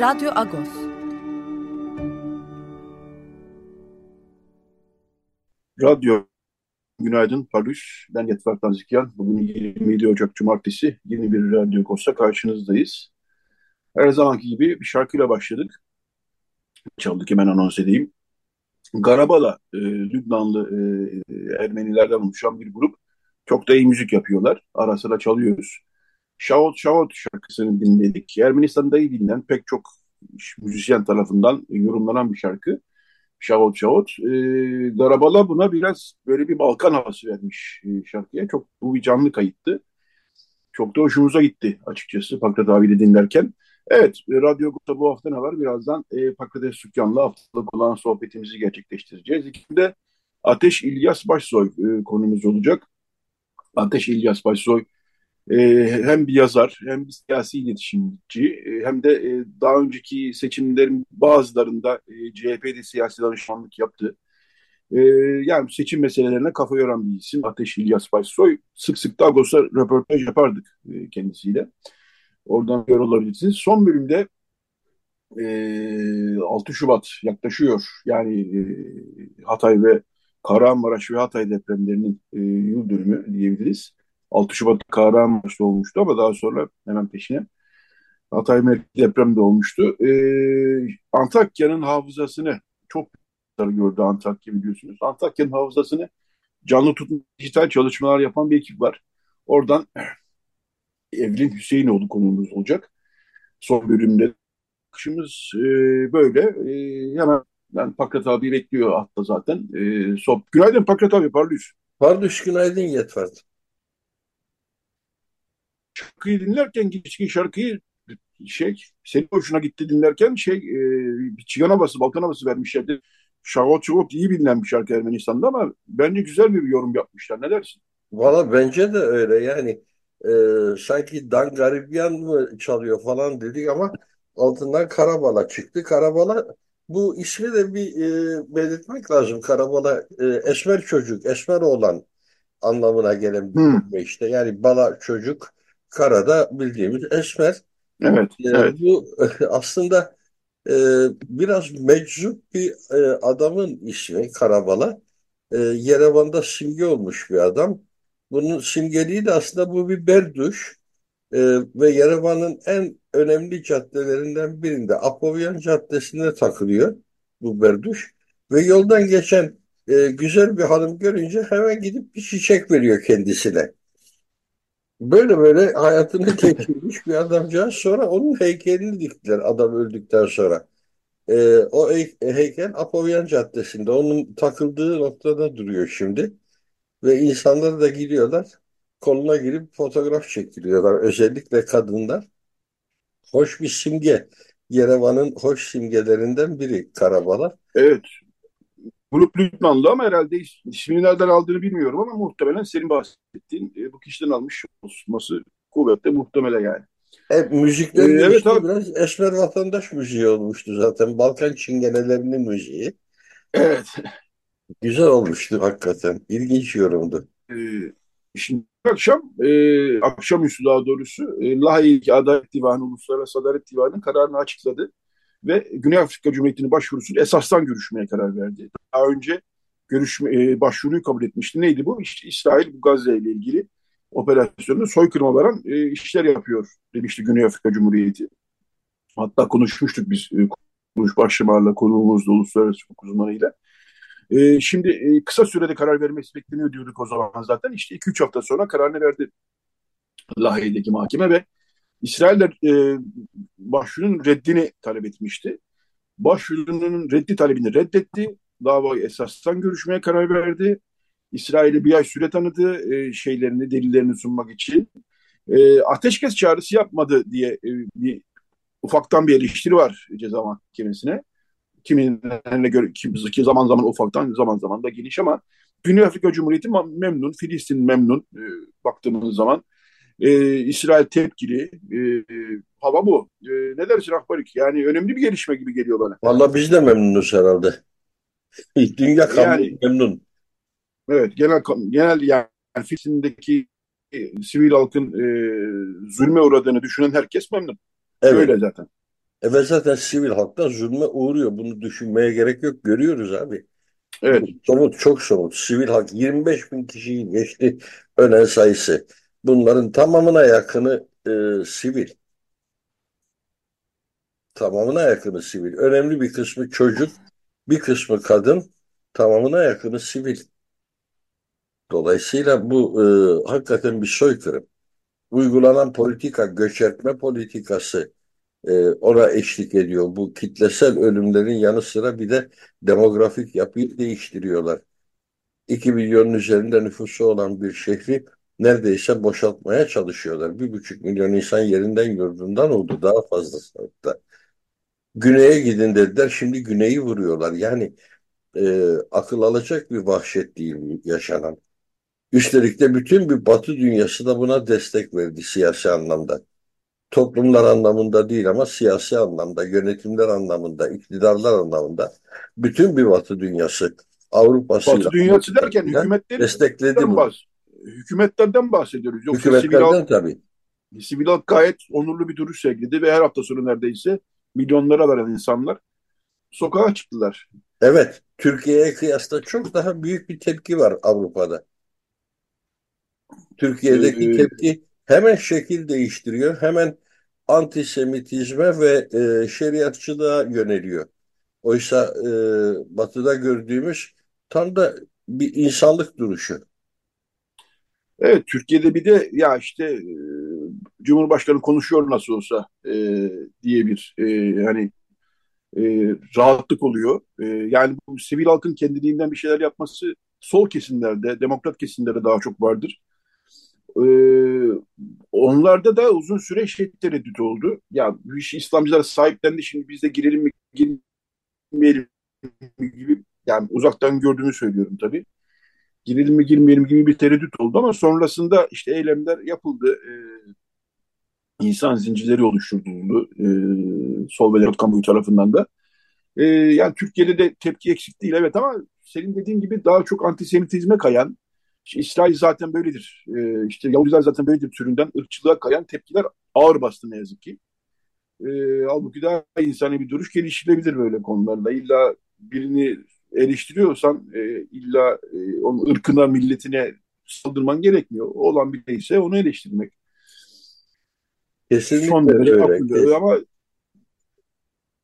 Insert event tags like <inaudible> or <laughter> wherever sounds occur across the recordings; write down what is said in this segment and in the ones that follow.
Radyo Agos. Radyo Günaydın Parüş. Ben Yetvar Tanzikyan. Bugün 27 Ocak Cumartesi yeni bir Radyo Agos'ta karşınızdayız. Her zamanki gibi bir şarkıyla başladık. Çaldık hemen anons edeyim. Garabala, e, Lübnanlı e, Ermenilerden oluşan bir grup. Çok da iyi müzik yapıyorlar. Ara sıra çalıyoruz. Şavot Şavot şarkısını dinledik. Ermenistan'da iyi bilinen pek çok müzisyen tarafından yorumlanan bir şarkı. Şavot Şavot. E, Garabala buna biraz böyle bir Balkan havası vermiş e, şarkıya. Çok bu bir canlı kayıttı. Çok da hoşumuza gitti açıkçası Pakrat abiyle dinlerken. Evet, e, Radyo Gota bu hafta ne var? Birazdan e, Pakrates Sükkan'la haftalık olan sohbetimizi gerçekleştireceğiz. İkinde Ateş İlyas Başsoy e, konumuz olacak. Ateş İlyas Başsoy hem bir yazar hem bir siyasi iletişimci e, hem de e, daha önceki seçimlerin bazılarında e, CHP'de siyasi danışmanlık yaptı. E, yani seçim meselelerine kafa yoran bir isim Ateş İlyas Başsoy. Sık sık da Agos'a röportaj yapardık kendisiyle. Oradan gör olabilirsiniz. Son bölümde e, 6 Şubat yaklaşıyor. Yani Hatay ve Kahramanmaraş ve Hatay depremlerinin yıl dönümü diyebiliriz. 6 Şubat Kahramanmaraş'ta olmuştu ama daha sonra hemen peşine Hatay deprem de olmuştu. Ee, Antakya'nın hafızasını çok gördü Antakya biliyorsunuz. Antakya'nın hafızasını canlı tutma dijital çalışmalar yapan bir ekip var. Oradan <clears throat> Evlin Hüseyinoğlu konuğumuz olacak. Son bölümde akışımız e, böyle. E, hemen ben Pakrat abi bekliyor hatta zaten. E, so Günaydın Pakrat abi, parlıyız. Parlıyız, günaydın Yetvart şarkıyı dinlerken geçki şarkıyı şey senin hoşuna gitti dinlerken şey e, bir çigan havası, Balkan havası vermişlerdi. Şavot Şavot iyi bilinen bir şarkı Ermenistan'da ama bence güzel bir yorum yapmışlar. Ne dersin? Valla bence de öyle yani e, sanki Dan Garibyan mı çalıyor falan dedik ama altından Karabala çıktı. Karabala bu ismi de bir e, belirtmek lazım. Karabala e, esmer çocuk, esmer oğlan anlamına gelen bir hmm. işte. Yani bala çocuk, karada bildiğimiz esmer. Evet, e, evet. Bu <laughs> aslında e, biraz meczup bir e, adamın ismi Karabala. E, Yerevan'da simge olmuş bir adam. Bunun simgeliği de aslında bu bir berduş. E, ve Yerevan'ın en önemli caddelerinden birinde Apovyan Caddesi'ne takılıyor bu berduş. Ve yoldan geçen e, güzel bir hanım görünce hemen gidip bir çiçek veriyor kendisine. Böyle böyle hayatını <laughs> geçirmiş bir adamcağız. Sonra onun heykelini diktiler adam öldükten sonra. Ee, o heykel Apovian Caddesi'nde. Onun takıldığı noktada duruyor şimdi. Ve insanlar da gidiyorlar. Koluna girip fotoğraf çekiliyorlar. Özellikle kadınlar. Hoş bir simge. Yerevan'ın hoş simgelerinden biri Karabala. Evet. Grup Lübnanlı ama herhalde ismini nereden aldığını bilmiyorum ama muhtemelen senin bahsettiğin e, bu kişiden almış olması kuvvetle muhtemelen yani. Hep müzikleri ee, evet, abi. biraz esmer vatandaş müziği olmuştu zaten. Balkan çingenelerinin müziği. Evet. Güzel olmuştu hakikaten. İlginç yorumdu. Ee, şimdi akşam, e, akşamüstü daha doğrusu e, Lahey Adalet Divanı, Uluslararası Adalet Divanı'nın kararını açıkladı ve Güney Afrika Cumhuriyeti'nin başvurusunu esastan görüşmeye karar verdi. Daha önce görüşme, e, başvuruyu kabul etmişti. Neydi bu? İşte İsrail bu Gazze ile ilgili operasyonunu soykırıma varan e, işler yapıyor demişti Güney Afrika Cumhuriyeti. Hatta konuşmuştuk biz e, konuş başlamarla konuğumuzla uluslararası hukuk uzmanıyla. E, şimdi e, kısa sürede karar vermesi bekleniyor diyorduk o zaman zaten. İşte 2-3 hafta sonra kararını verdi Lahey'deki mahkeme ve İsrailler e, başvurunun reddini talep etmişti. Başvurunun reddi talebini reddetti. Davayı esastan görüşmeye karar verdi. İsrail'e bir ay süre tanıdı e, şeylerini, delillerini sunmak için. E, ateşkes çağrısı yapmadı diye e, bir ufaktan bir eleştiri var ceza mahkemesine. Kimilerine göre ki zaman zaman ufaktan zaman zaman da geniş ama Güney Afrika Cumhuriyeti memnun, Filistin memnun e, baktığımız zaman. E, İsrail tepkili. E, hava bu. E, ne dersin Akbarik? Yani önemli bir gelişme gibi geliyor bana. Valla biz de memnunuz herhalde. <laughs> Dünya kamuoyu yani, memnun. Evet, genel genel yani Filistin'deki e, sivil halkın e, zulme uğradığını düşünen herkes memnun. Evet. Öyle zaten. Evet zaten sivil halk da zulme uğruyor. Bunu düşünmeye gerek yok. Görüyoruz abi. Evet. Somut, çok somut. Sivil halk 25 bin kişiyi geçti ölen sayısı. Bunların tamamına yakını e, sivil. Tamamına yakını sivil. Önemli bir kısmı çocuk, bir kısmı kadın, tamamına yakını sivil. Dolayısıyla bu e, hakikaten bir soykırım. Uygulanan politika, göçertme politikası e, ona eşlik ediyor. Bu kitlesel ölümlerin yanı sıra bir de demografik yapıyı değiştiriyorlar. 2 milyonun üzerinde nüfusu olan bir şehri neredeyse boşaltmaya çalışıyorlar. Bir buçuk milyon insan yerinden yurdundan oldu daha fazla hatta. Güney'e gidin dediler şimdi güneyi vuruyorlar. Yani e, akıl alacak bir vahşet değil yaşanan. Üstelik de bütün bir batı dünyası da buna destek verdi siyasi anlamda. Toplumlar anlamında değil ama siyasi anlamda, yönetimler anlamında, iktidarlar anlamında bütün bir batı dünyası Avrupa'sı Batı dünyası derken hükümetleri destekledi bunu. Hükümetlerden bahsediyoruz. Yoksa hükümetlerden sivil halk, tabii. Sivil halk gayet onurlu bir duruş sergiledi ve her hafta sonu neredeyse milyonlara varan insanlar sokağa çıktılar. Evet, Türkiye'ye kıyasla çok daha büyük bir tepki var Avrupa'da. Türkiye'deki ee, tepki hemen şekil değiştiriyor, hemen antisemitizme ve e, şeriatçılığa yöneliyor. Oysa e, batıda gördüğümüz tam da bir insanlık duruşu. Evet, Türkiye'de bir de ya işte e, Cumhurbaşkanı konuşuyor nasıl olsa e, diye bir e, hani e, rahatlık oluyor. E, yani bu sivil halkın kendiliğinden bir şeyler yapması sol kesimlerde, demokrat kesimlerde daha çok vardır. E, onlarda da uzun süre şey tereddüt oldu. Ya bu iş İslamcılar sahiplendi şimdi biz de girelim mi girmeyelim mi gibi yani uzaktan gördüğümü söylüyorum tabii. Girelim mi girmeyelim gibi bir tereddüt oldu ama sonrasında işte eylemler yapıldı. E, insan zincirleri oluşturuldu e, sol ve kamuoyu tarafından da. E, yani Türkiye'de de tepki eksik değil evet ama senin dediğin gibi daha çok antisemitizme kayan, işte İsrail zaten böyledir, e, işte Yahudiler zaten böyledir türünden ırkçılığa kayan tepkiler ağır bastı ne yazık ki. E, halbuki daha insani bir duruş geliştirilebilir böyle konularda. İlla birini eleştiriyorsan e, illa e, onun ırkına, milletine saldırman gerekmiyor. O olan bir neyse onu eleştirmek. Kesinlikle Son derece öyle. ama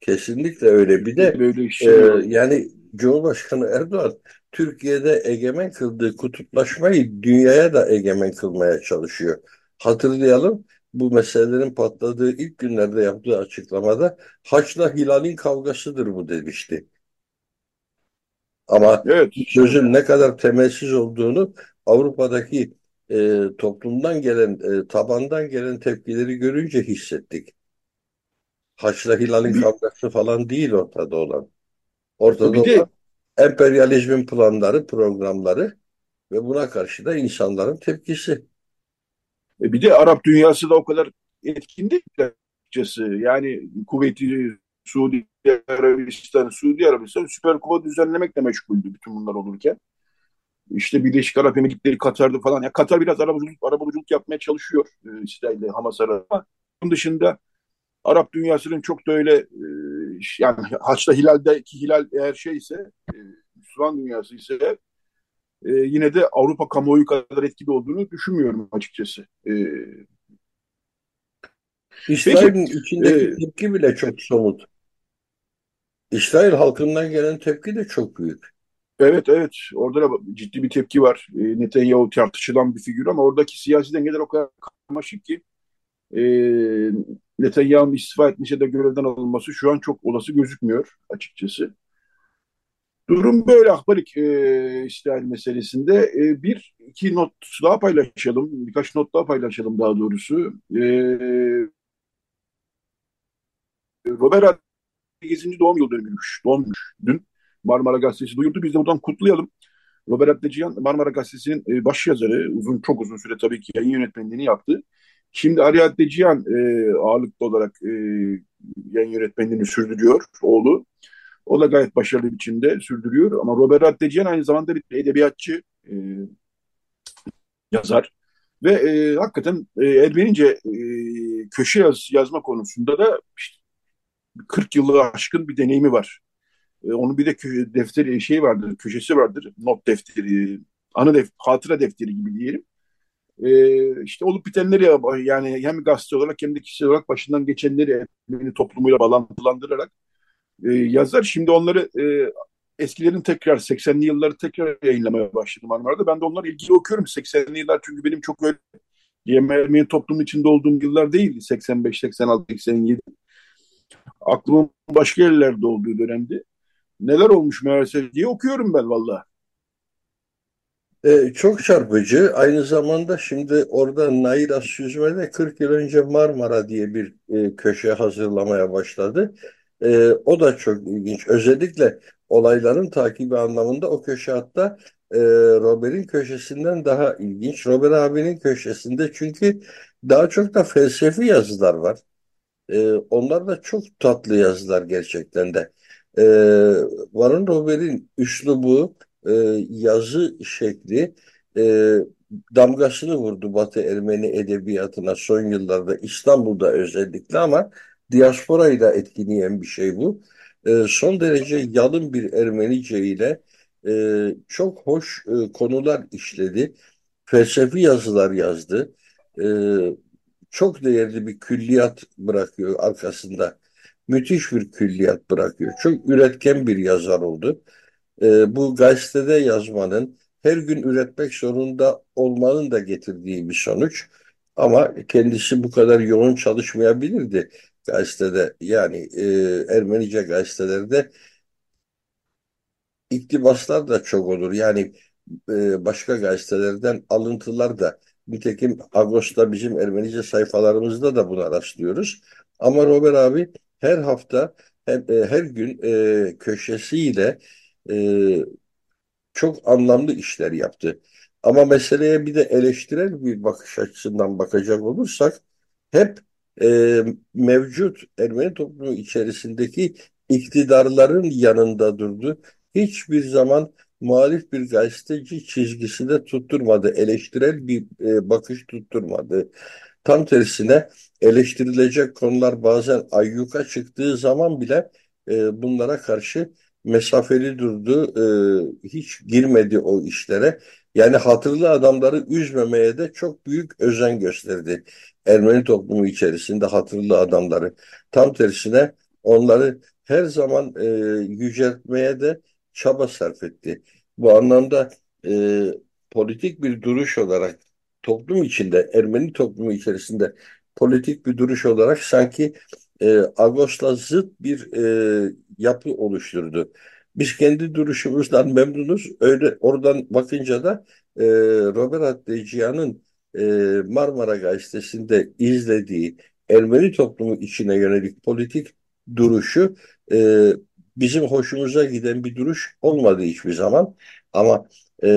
Kesinlikle öyle. Bir de böyle şey e, yani Cumhurbaşkanı Erdoğan Türkiye'de egemen kıldığı kutuplaşmayı dünyaya da egemen kılmaya çalışıyor. Hatırlayalım bu meselelerin patladığı ilk günlerde yaptığı açıklamada Haç'la Hilal'in kavgasıdır bu demişti. Ama evet. sözün ne kadar temelsiz olduğunu Avrupa'daki e, toplumdan gelen, e, tabandan gelen tepkileri görünce hissettik. Haçla Hilal'in kavgası falan değil ortada olan. Ortada bir olan de, emperyalizmin planları, programları ve buna karşı da insanların tepkisi. E, bir de Arap dünyası da o kadar etkin değil açıkçası. Yani kuvveti Suudi Arabistan, Suudi Arabistan Süper Kupa düzenlemekle meşguldü bütün bunlar olurken. İşte Birleşik Arap Emirlikleri Katar'da falan. Ya Katar biraz arabuluculuk, arabuluculuk yapmaya çalışıyor e, İsrail'le Hamas arasında. Bunun dışında Arap dünyasının çok da öyle e, yani Haç'ta Hilal'deki Hilal eğer şeyse e, Müslüman dünyası ise e, yine de Avrupa kamuoyu kadar etkili olduğunu düşünmüyorum açıkçası. E, İsrail'in içindeki e, tepki bile çok somut. İsrail halkından gelen tepki de çok büyük. Evet evet orada da ciddi bir tepki var. E, Netanyahu tartışılan bir figür ama oradaki siyasi dengeler o kadar karmaşık ki e, Netanyahu'nun istifa etmese de görevden alınması şu an çok olası gözükmüyor açıkçası. Durum böyle ahbarik e, işgal meselesinde. E, bir, iki not daha paylaşalım. Birkaç not daha paylaşalım daha doğrusu. E, Robert 8. doğum yıl dönümüymüş. Doğmuş dün. Marmara Gazetesi duyurdu. Biz de buradan kutlayalım. Robert Atlıcihan Marmara Gazetesi'nin e, baş yazarı. Uzun çok uzun süre tabii ki yayın yönetmenliğini yaptı. Şimdi Ari Atlıcihan e, ağırlıklı olarak e, yayın yönetmenliğini sürdürüyor oğlu. O da gayet başarılı biçimde sürdürüyor. Ama Robert Atlıcihan aynı zamanda bir edebiyatçı, e, yazar. Ve e, hakikaten e, Ermenice e, köşe yaz, yazma konusunda da işte 40 yılı aşkın bir deneyimi var. E, onun bir de defteri şey vardır, köşesi vardır. Not defteri, anı def hatıra defteri gibi diyelim. E, işte olup bitenleri yani hem gazete olarak hem de kişisel olarak başından geçenleri Ermeni toplumuyla bağlantılandırarak e, yazar. Şimdi onları e, eskilerin tekrar 80'li yılları tekrar yayınlamaya başladım Marmara'da. Ben de onları ilgili okuyorum. 80'li yıllar çünkü benim çok öyle Ermeni toplumun içinde olduğum yıllar değil. 85, 86, 87. Aklımın başka yerlerde olduğu dönemdi. Neler olmuş meğerse diye okuyorum ben valla. Ee, çok çarpıcı. Aynı zamanda şimdi orada Naira Süzme 40 yıl önce Marmara diye bir e, köşe hazırlamaya başladı. E, o da çok ilginç. Özellikle olayların takibi anlamında o köşe hatta e, Robert'in köşesinden daha ilginç. Robert abinin köşesinde çünkü daha çok da felsefi yazılar var. E, onlar da çok tatlı yazılar gerçekten de. E, Warren Robert'in üslubu, e, yazı şekli e, damgasını vurdu Batı Ermeni edebiyatına son yıllarda İstanbul'da özellikle ama diasporayı da etkileyen bir şey bu. E, son derece yalın bir Ermenice ile e, çok hoş e, konular işledi. Felsefi yazılar yazdı. E, çok değerli bir külliyat bırakıyor arkasında. Müthiş bir külliyat bırakıyor. Çok üretken bir yazar oldu. E, bu gazetede yazmanın, her gün üretmek zorunda olmanın da getirdiği bir sonuç. Ama kendisi bu kadar yoğun çalışmayabilirdi gazetede. Yani e, Ermenice gazetelerde iktibaslar da çok olur. Yani e, başka gazetelerden alıntılar da nitekim Ağustos'ta bizim Ermenice sayfalarımızda da buna rastlıyoruz. Ama Robert abi her hafta hem, e, her gün e, köşesiyle e, çok anlamlı işler yaptı. Ama meseleye bir de eleştirel bir bakış açısından bakacak olursak hep e, mevcut Ermeni toplumu içerisindeki iktidarların yanında durdu. Hiçbir zaman muhalif bir gazeteci çizgisi de tutturmadı. Eleştirel bir e, bakış tutturmadı. Tam tersine eleştirilecek konular bazen ayyuka çıktığı zaman bile e, bunlara karşı mesafeli durdu. E, hiç girmedi o işlere. Yani hatırlı adamları üzmemeye de çok büyük özen gösterdi. Ermeni toplumu içerisinde hatırlı adamları. Tam tersine onları her zaman e, yüceltmeye de çaba sarf etti. Bu anlamda e, politik bir duruş olarak toplum içinde, Ermeni toplumu içerisinde politik bir duruş olarak sanki e, Agos'la zıt bir e, yapı oluşturdu. Biz kendi duruşumuzdan memnunuz. Öyle oradan bakınca da e, Robert Atlayciyan'ın e, Marmara Gazetesi'nde izlediği Ermeni toplumu içine yönelik politik duruşu e, bizim hoşumuza giden bir duruş olmadı hiçbir zaman. Ama e,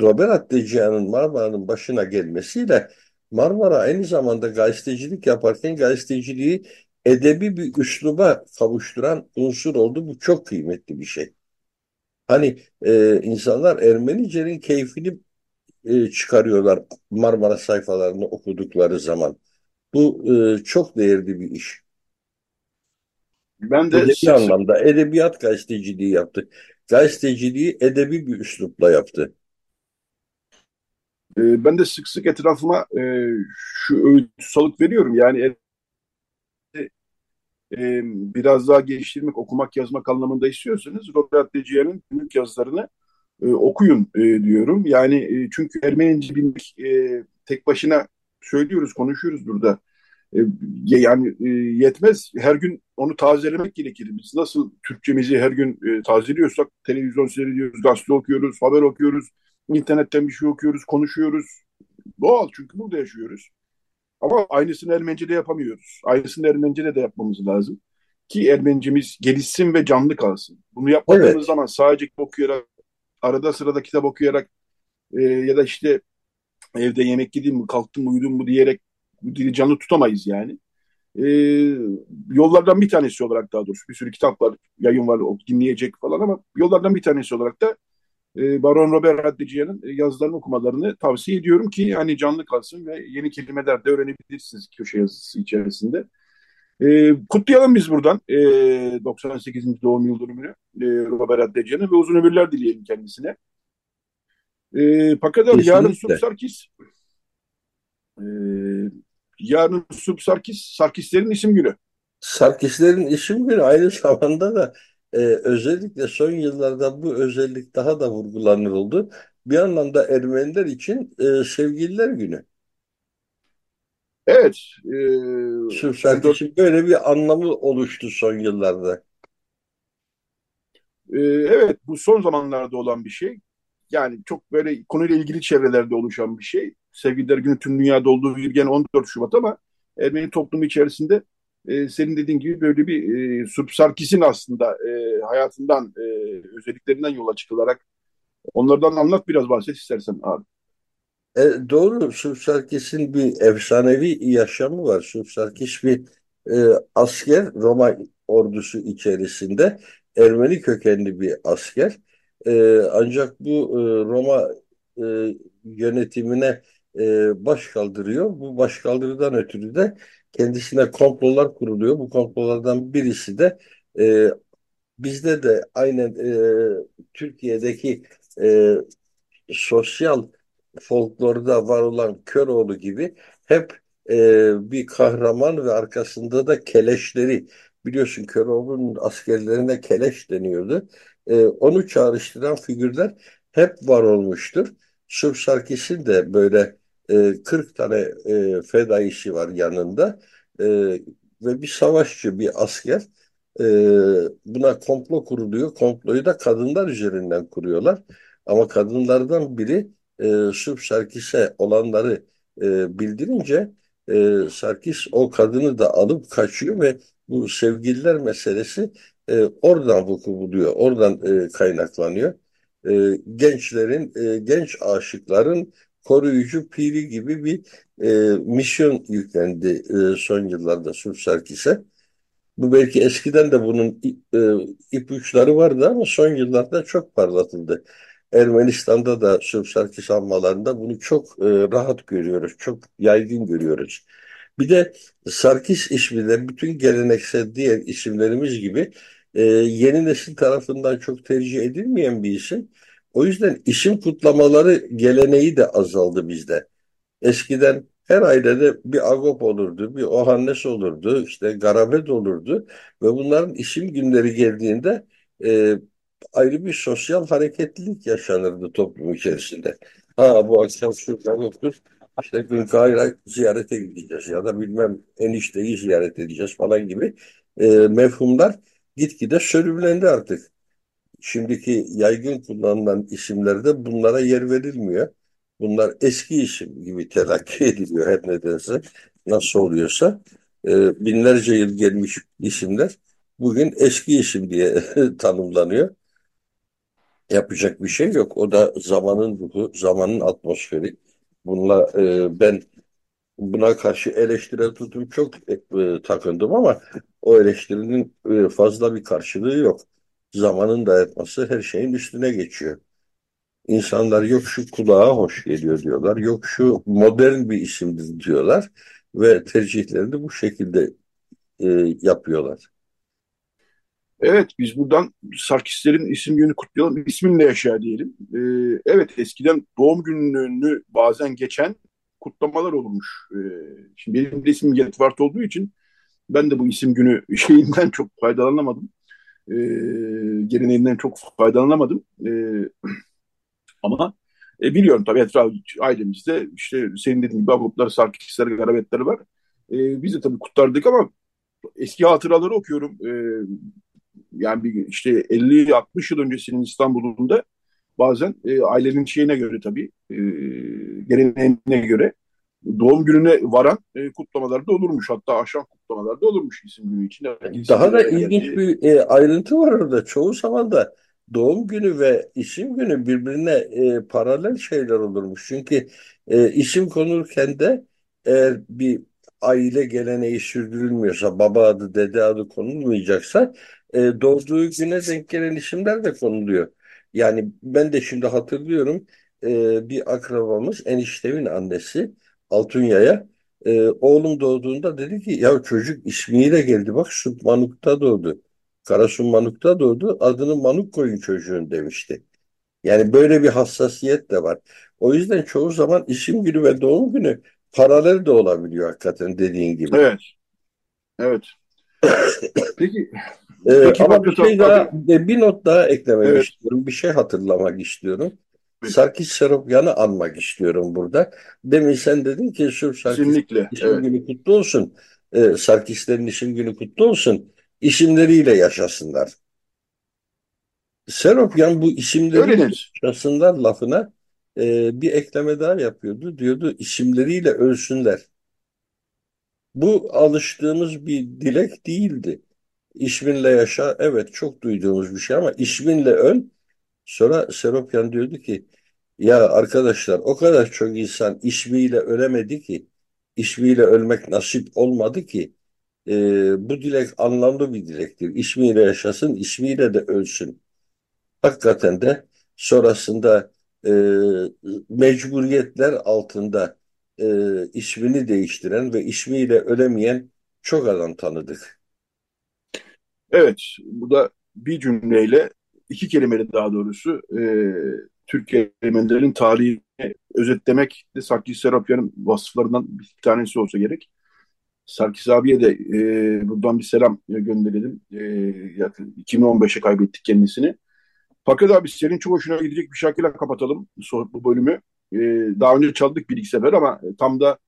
Robert Atlayciyan'ın Marmara'nın başına gelmesiyle Marmara aynı zamanda gazetecilik yaparken gazeteciliği edebi bir üsluba kavuşturan unsur oldu. Bu çok kıymetli bir şey. Hani e, insanlar Ermenice'nin keyfini e, çıkarıyorlar Marmara sayfalarını okudukları zaman. Bu e, çok değerli bir iş. Ben de edebi anlamda edebiyat gazeteciliği yaptı. Gazeteciliği edebi bir üslupla yaptı. E, ben de sık sık etrafıma e, şu öğüt salık veriyorum. Yani e, biraz daha geliştirmek, okumak, yazmak anlamında istiyorsanız Robert Decia'nın günlük yazılarını e, okuyun e, diyorum. Yani e, çünkü Ermenice bilmek e, tek başına söylüyoruz, konuşuyoruz burada. E, yani e, yetmez. Her gün onu tazelemek gerekir. Biz nasıl Türkçemizi her gün e, tazeliyorsak televizyon seyrediyoruz, gazete okuyoruz, haber okuyoruz, internetten bir şey okuyoruz, konuşuyoruz. Doğal çünkü burada yaşıyoruz. Ama aynısını Ermenice'de yapamıyoruz. Aynısını Ermenice'de de yapmamız lazım. Ki Ermenicimiz gelişsin ve canlı kalsın. Bunu yapmadığımız evet. zaman sadece okuyarak, arada sırada kitap okuyarak e, ya da işte evde yemek yedim mi, kalktım mı, uyudum mu diyerek canlı tutamayız yani. E, yollardan bir tanesi olarak daha doğrusu bir sürü kitap var, yayın var, dinleyecek falan ama yollardan bir tanesi olarak da e, Baron Robert Haddiciyan'ın yazılarını okumalarını tavsiye ediyorum ki hani canlı kalsın ve yeni kelimeler de öğrenebilirsiniz köşe yazısı içerisinde. E, kutlayalım biz buradan e, 98. doğum yıl dönümünü e, Robert Haddiciyan'ı ve uzun ömürler dileyelim kendisine. E, fakat yarın Sub Sarkis e, yarın Sub Sarkis Sarkislerin isim günü. Sarkislerin isim günü aynı zamanda da e, özellikle son yıllarda bu özellik daha da vurgulanır Bir anlamda Ermeniler için e, sevgililer günü. Evet. E, Sırf Sarkis'in böyle bir anlamı oluştu son yıllarda. E, evet bu son zamanlarda olan bir şey. Yani çok böyle konuyla ilgili çevrelerde oluşan bir şey. Sevgililer günü tüm dünyada olduğu gibi gene 14 Şubat ama Ermeni toplumu içerisinde e, senin dediğin gibi böyle bir e, Subsarkis'in aslında e, hayatından, e, özelliklerinden yola çıkılarak onlardan anlat biraz bahset istersen abi. E, doğru. Subsarkis'in bir efsanevi yaşamı var. Subsarkis bir e, asker Roma ordusu içerisinde Ermeni kökenli bir asker. E, ancak bu e, Roma e, yönetimine e, baş kaldırıyor. Bu baş kaldırıdan ötürü de kendisine komplolar kuruluyor. Bu komplolardan birisi de e, bizde de aynen e, Türkiye'deki e, sosyal folklorda var olan Köroğlu gibi hep e, bir kahraman ve arkasında da keleşleri biliyorsun Köroğlu'nun askerlerine keleş deniyordu. E, onu çağrıştıran figürler hep var olmuştur. Sırp Sarkis'in de böyle e, 40 tane e, fedaisi var yanında e, ve bir savaşçı, bir asker e, buna komplo kuruluyor. Komployu da kadınlar üzerinden kuruyorlar. Ama kadınlardan biri e, Sırp Sarkis'e olanları e, bildirince e, Sarkis o kadını da alıp kaçıyor ve bu sevgililer meselesi e, oradan vuku buluyor, oradan e, kaynaklanıyor. E, gençlerin, e, genç aşıkların koruyucu piri gibi bir e, misyon yüklendi e, son yıllarda Surf Sarkis'e. Bu belki eskiden de bunun e, ipuçları vardı ama son yıllarda çok parlatıldı. Ermenistan'da da Surf Sarkis anmalarında bunu çok e, rahat görüyoruz, çok yaygın görüyoruz. Bir de Sarkis ismi de bütün geleneksel diğer isimlerimiz gibi e, yeni nesil tarafından çok tercih edilmeyen bir isim. O yüzden isim kutlamaları geleneği de azaldı bizde. Eskiden her ailede bir Agop olurdu, bir Ohannes olurdu, işte Garabet olurdu ve bunların isim günleri geldiğinde e, ayrı bir sosyal hareketlilik yaşanırdı toplum içerisinde. Ha bu akşam şurada yoktur, işte Gülkayra ziyarete gideceğiz ya da bilmem enişteyi ziyaret edeceğiz falan gibi e, mefhumlar gitgide sönümlendi artık şimdiki yaygın kullanılan isimlerde bunlara yer verilmiyor. Bunlar eski isim gibi telakki <laughs> ediliyor her nedense. Nasıl oluyorsa e, binlerce yıl gelmiş isimler bugün eski isim diye <laughs> tanımlanıyor. Yapacak bir şey yok. O da zamanın ruhu, zamanın atmosferi. Bununla e, ben buna karşı eleştire tutum çok e, takındım ama o eleştirinin e, fazla bir karşılığı yok zamanın dayatması her şeyin üstüne geçiyor. İnsanlar yok şu kulağa hoş geliyor diyorlar, yok şu modern bir isimdir diyorlar ve tercihlerini bu şekilde e, yapıyorlar. Evet biz buradan Sarkislerin isim günü kutlayalım. İsminle yaşa diyelim. Ee, evet eskiden doğum gününü bazen geçen kutlamalar olmuş. Ee, şimdi benim de ismim Yetvart olduğu için ben de bu isim günü <laughs> şeyinden çok faydalanamadım e, geleneğinden çok faydalanamadım. E, ama e, biliyorum tabii etraf ailemizde işte senin dediğin gibi Avrupaları, Sarkisleri, Garabetleri var. E, biz de tabii kutlardık ama eski hatıraları okuyorum. E, yani bir işte 50-60 yıl öncesinin İstanbul'unda bazen e, ailenin şeyine göre tabii e, geleneğine göre doğum gününe varan e, kutlamalar da olurmuş. Hatta aşan kutlamalar da olurmuş isim günü için. Daha da ilginç bir e, ayrıntı var orada. Çoğu zaman da doğum günü ve isim günü birbirine e, paralel şeyler olurmuş. Çünkü e, isim konulurken de eğer bir aile geleneği sürdürülmüyorsa, baba adı, dede adı konulmayacaksa e, doğduğu güne denk gelen isimler de konuluyor. Yani ben de şimdi hatırlıyorum e, bir akrabamız eniştemin annesi Altunya'ya e, oğlum doğduğunda dedi ki ya çocuk ismiyle geldi bak şu Manuk'ta doğdu. Karasun Manuk'ta doğdu adını Manuk koyun çocuğun demişti. Yani böyle bir hassasiyet de var. O yüzden çoğu zaman isim günü ve doğum günü paralel de olabiliyor hakikaten dediğin gibi. Evet. Evet. <coughs> Peki ee, Peki, ama bir şey daha, bir not daha eklemek evet. istiyorum. Bir şey hatırlamak istiyorum. Sarkis Seropyan'ı anmak istiyorum burada. Demin sen dedin ki şu Sarkis isim evet. günü kutlu olsun. Ee, Sarkislerin isim günü kutlu olsun. İsimleriyle yaşasınlar. Seropyan bu isimleriyle yaşasınlar lafına e, bir ekleme daha yapıyordu. Diyordu isimleriyle ölsünler. Bu alıştığımız bir dilek değildi. İşminle yaşa evet çok duyduğumuz bir şey ama işminle öl sonra Seropyan diyordu ki ya arkadaşlar o kadar çok insan işmiyle ölemedi ki işmiyle ölmek nasip olmadı ki e, bu dilek anlamlı bir dilektir. İşmiyle yaşasın, işmiyle de ölsün. Hakikaten de sonrasında e, mecburiyetler altında e, ismini değiştiren ve ismiyle ölemeyen çok adam tanıdık. Evet, bu da bir cümleyle, iki kelimeyle daha doğrusu e, Türk kelimelerinin tarihini özetlemek de Sarkis Serapyan'ın vasıflarından bir tanesi olsa gerek. Sarkis abiye de e, buradan bir selam gönderelim. E, 2015'e kaybettik kendisini. Fakat abi senin çok hoşuna gidecek bir şarkıyla kapatalım bu bölümü. E, daha önce çaldık bir iki sefer ama tam da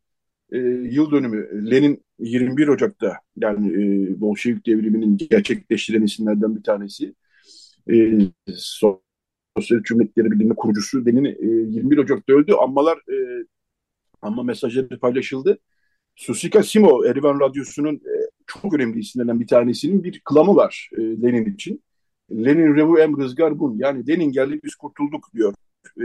e, yıl dönümü Lenin 21 Ocak'ta yani e, Bolşevik devriminin gerçekleştiren isimlerden bir tanesi. E, Sosyal Cumhuriyetleri Birliği'nin kurucusu Lenin e, 21 Ocak'ta öldü. Anmalar e, anma mesajları paylaşıldı. Susika Simo, Erivan Radyosu'nun e, çok önemli isimlerinden bir tanesinin bir klamı var e, Lenin için. Lenin Revu Em Rızgar Bun. Yani Lenin geldi biz kurtulduk diyor. E,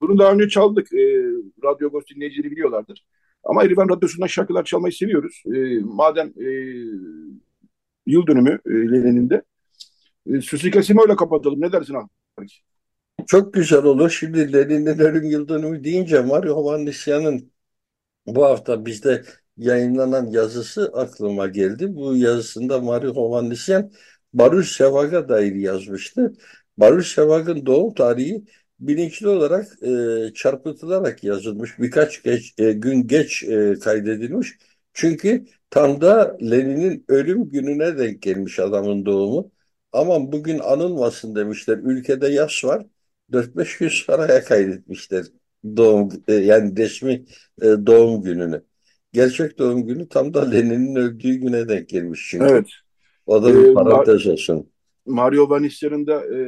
bunu daha önce çaldık. E, Radyo Agos dinleyicileri biliyorlardır. Ama Erivan Radyosu'ndan şarkılar çalmayı seviyoruz. E, madem e, yıl dönümü e, Lenin'in de e, Simo ile kapatalım. Ne dersin abi? Çok güzel olur. Şimdi Lenin'in ölüm yıl dönümü deyince Mario Hovhannisyan'ın bu hafta bizde yayınlanan yazısı aklıma geldi. Bu yazısında Mario Hovhannisyan Baruch Sevag'a dair yazmıştı. Baruch Sevag'ın doğum tarihi bilinçli olarak e, çarpıtılarak yazılmış. Birkaç geç, e, gün geç e, kaydedilmiş. Çünkü tam da Lenin'in ölüm gününe denk gelmiş adamın doğumu. Aman bugün anılmasın demişler. Ülkede yaş var. 4-5 gün sonraya kaydetmişler doğum e, yani resmi e, doğum gününü. Gerçek doğum günü tam da Lenin'in öldüğü güne denk gelmiş çünkü. Evet. O da bir ee, parantez olsun. Mario Vanisler'in de e,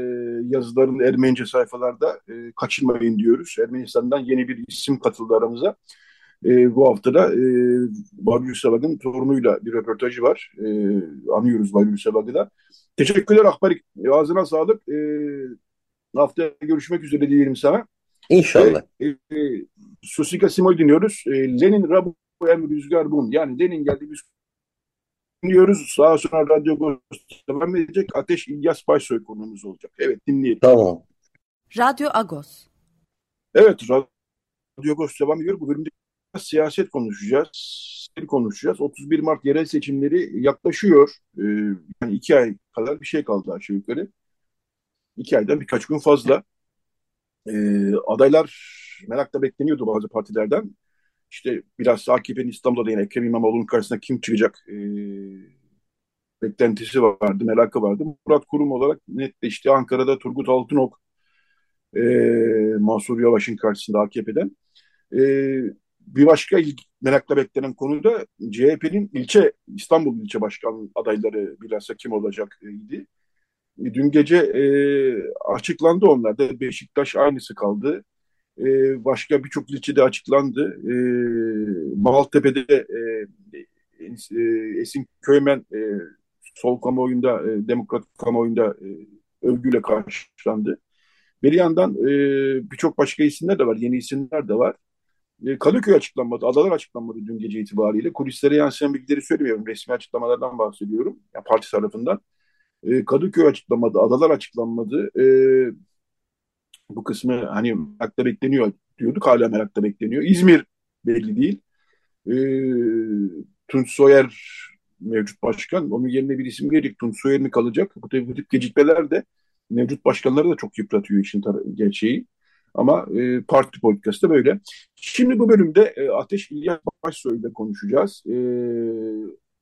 yazılarını Ermenice sayfalarda e, kaçırmayın diyoruz. Ermenistan'dan yeni bir isim katıldı aramıza. E, bu hafta da e, Barbaros Savag'ın torunuyla bir röportajı var. E, anıyoruz Barbaros Savag'ı da. Teşekkürler Akbarik. Ağzına sağlık. E, haftaya görüşmek üzere diyelim sana. İnşallah. E, e, Susika Simoy dinliyoruz. E, Lenin Rabu Em Rüzgar Bun. Yani Lenin geldi biz dinliyoruz. Sağa sonra Radyo devam edecek. Ateş İlyas Baysoy konumuz olacak. Evet dinleyelim. Tamam. Radyo Agos. Evet Radyo Agos devam ediyor. Bu bölümde siyaset konuşacağız. konuşacağız. 31 Mart yerel seçimleri yaklaşıyor. Ee, yani iki ay kadar bir şey kaldı aşağı yukarı. İki aydan birkaç gün fazla. Ee, adaylar merakla bekleniyordu bazı partilerden işte biraz AKP'nin İstanbul'da da yine Ekrem İmamoğlu'nun karşısına kim çıkacak e, beklentisi vardı, merakı vardı. Murat Kurum olarak netleşti. Ankara'da Turgut Altınok e, Mansur Yavaş'ın karşısında AKP'den. E, bir başka merakla beklenen konu da CHP'nin ilçe İstanbul ilçe başkan adayları bilhassa kim olacak idi. Dün gece e, açıklandı onlar da Beşiktaş aynısı kaldı. E, başka birçok ilçede açıklandı. E, Maltepe'de e, e, Esin Köymen e, sol kamuoyunda, e, demokrat kamuoyunda e, övgüyle karşılandı. Bir yandan e, birçok başka isimler de var, yeni isimler de var. E, Kadıköy açıklanmadı, adalar açıklanmadı dün gece itibariyle. Kulislere yansıyan bilgileri söylemiyorum, resmi açıklamalardan bahsediyorum. Yani parti tarafından. E, Kadıköy açıklanmadı, adalar açıklanmadı. E, bu kısmı hani merakla bekleniyor diyorduk, hala merakla bekleniyor. İzmir belli değil. E, Tunç Soyer mevcut başkan. Onun yerine bir isim gelecek. Tunç Soyer mi kalacak? Bu tip, bu tip gecikmeler de mevcut başkanları da çok yıpratıyor işin gerçeği. Ama e, parti politikası da böyle. Şimdi bu bölümde e, Ateş İlyas Başsoy ile konuşacağız. E,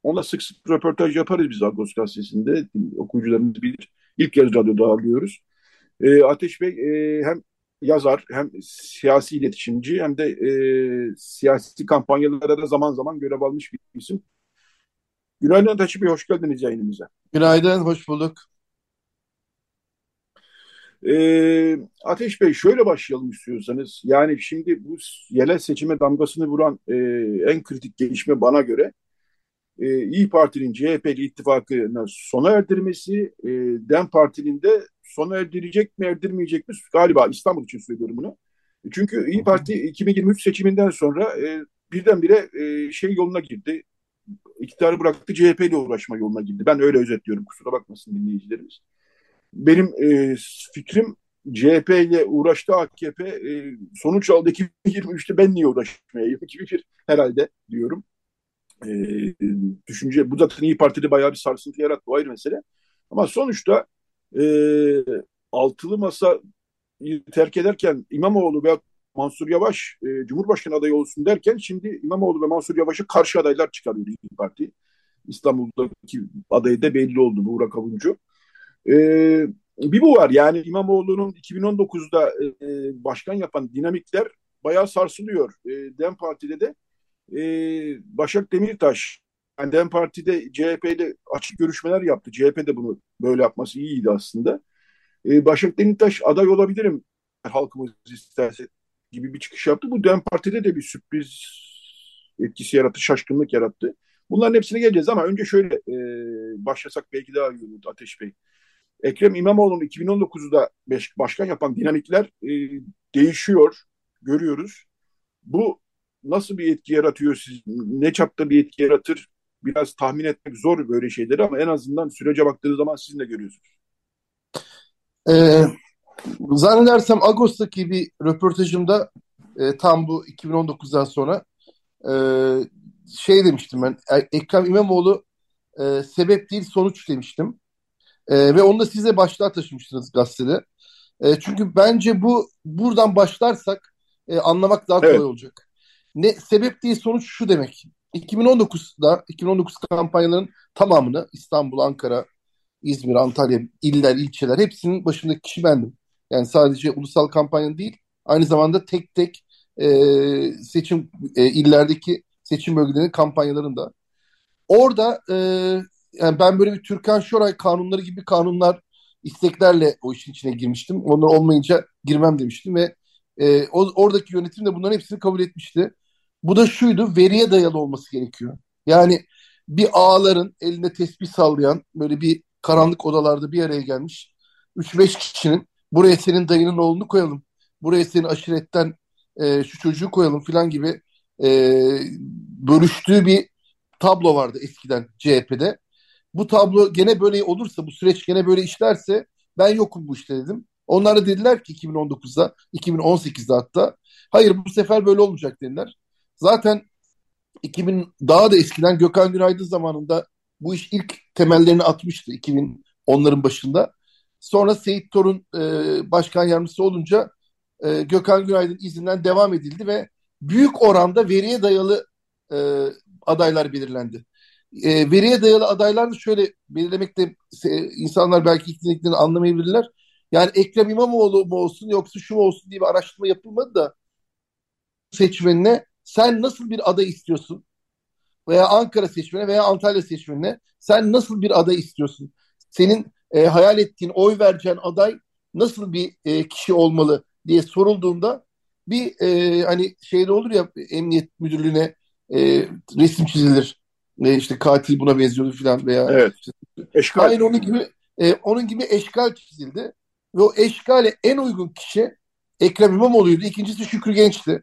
ona sık sık röportaj yaparız biz Agos gazetesinde. Okuyucularımız bilir. İlk kez radyoda ağırlıyoruz. E, Ateş Bey e, hem yazar hem siyasi iletişimci hem de e, siyasi kampanyalara da zaman zaman görev almış bir isim. Günaydın Ateş Bey, hoş geldiniz yayınımıza. Günaydın, hoş bulduk. E, Ateş Bey şöyle başlayalım istiyorsanız. Yani şimdi bu yerel seçime damgasını vuran e, en kritik gelişme bana göre e, İyi Parti'nin CHP'li ittifakına sona erdirmesi, e, DEM Parti'nin de sona erdirecek mi erdirmeyecek mi? Galiba İstanbul için söylüyorum bunu. Çünkü İyi Parti 2023 seçiminden sonra e, birdenbire e, şey yoluna girdi. İktidarı bıraktı CHP ile uğraşma yoluna girdi. Ben öyle özetliyorum kusura bakmasın dinleyicilerimiz benim e, fikrim CHP ile uğraştı AKP e, sonuç aldı 2023'te ben niye gibi bir herhalde diyorum. E, düşünce bu zaten İyi Parti'de bayağı bir sarsıntı yarattı o ayrı mesele. Ama sonuçta e, altılı masa terk ederken İmamoğlu veya Mansur Yavaş e, Cumhurbaşkanı adayı olsun derken şimdi İmamoğlu ve Mansur Yavaş'ı karşı adaylar çıkarıyor İyi Parti. İstanbul'daki adayı da belli oldu Burak Avuncu. Ee, bir bu var yani İmamoğlu'nun 2019'da e, başkan yapan dinamikler bayağı sarsılıyor. E, Dem Parti'de de e, Başak Demirtaş yani Dem Parti'de CHP'de açık görüşmeler yaptı. CHP de bunu böyle yapması iyiydi aslında. E, Başak Demirtaş aday olabilirim halkımız isterse gibi bir çıkış yaptı. Bu Dem Parti'de de bir sürpriz etkisi yarattı, şaşkınlık yarattı. Bunların hepsine geleceğiz ama önce şöyle e, başlasak belki daha iyi olur Ateş Bey. Ekrem İmamoğlu'nu 2019'da başkan yapan dinamikler e, değişiyor, görüyoruz. Bu nasıl bir etki yaratıyor siz? Ne çapta bir etki yaratır? Biraz tahmin etmek zor böyle şeyleri ama en azından sürece baktığınız zaman sizin de görüyorsunuz. Ee, zannedersem Ağustos'taki bir röportajımda e, tam bu 2019'dan sonra e, şey demiştim ben. E, Ekrem İmamoğlu e, sebep değil sonuç demiştim. E, ve onu da size başlığa taşımıştınız gazetede. E, çünkü bence bu buradan başlarsak e, anlamak daha kolay evet. olacak. Ne sebep değil sonuç şu demek. 2019'da 2019 kampanyaların tamamını İstanbul, Ankara, İzmir, Antalya, iller, ilçeler hepsinin başındaki kişi bendim. Yani sadece ulusal kampanyanın değil, aynı zamanda tek tek e, seçim e, illerdeki seçim bölgelerinin kampanyalarında. Orada e, yani ben böyle bir Türkan Şoray kanunları gibi kanunlar isteklerle o işin içine girmiştim. Onlar olmayınca girmem demiştim ve e, o, oradaki yönetim de bunların hepsini kabul etmişti. Bu da şuydu, veriye dayalı olması gerekiyor. Yani bir ağaların elinde tesbih sallayan böyle bir karanlık odalarda bir araya gelmiş 3-5 kişinin buraya senin dayının oğlunu koyalım, buraya senin aşiretten e, şu çocuğu koyalım filan gibi e, bölüştüğü bir tablo vardı eskiden CHP'de bu tablo gene böyle olursa, bu süreç gene böyle işlerse ben yokum bu işte dedim. Onlar da dediler ki 2019'da, 2018'de hatta hayır bu sefer böyle olmayacak dediler. Zaten 2000 daha da eskiden Gökhan Günaydın zamanında bu iş ilk temellerini atmıştı 2010'ların başında. Sonra Seyit Torun e, başkan yardımcısı olunca e, Gökhan Günaydın izinden devam edildi ve büyük oranda veriye dayalı e, adaylar belirlendi e, veriye dayalı adaylarını şöyle belirlemekte e, insanlar belki iktidarını anlamayabilirler. Yani Ekrem İmamoğlu mu olsun yoksa şu mu olsun diye bir araştırma yapılmadı da seçmenine sen nasıl bir aday istiyorsun? Veya Ankara seçmeni veya Antalya seçmenine sen nasıl bir aday istiyorsun? Senin e, hayal ettiğin, oy vereceğin aday nasıl bir e, kişi olmalı diye sorulduğunda bir e, hani şeyde olur ya emniyet müdürlüğüne e, resim çizilir. E, işte katil buna benziyordu falan veya Evet. işte, Eşkal. Aynı onun gibi e, onun gibi eşkal çizildi. Ve o eşkale en uygun kişi Ekrem İmamoğlu'ydu. İkincisi Şükrü Genç'ti.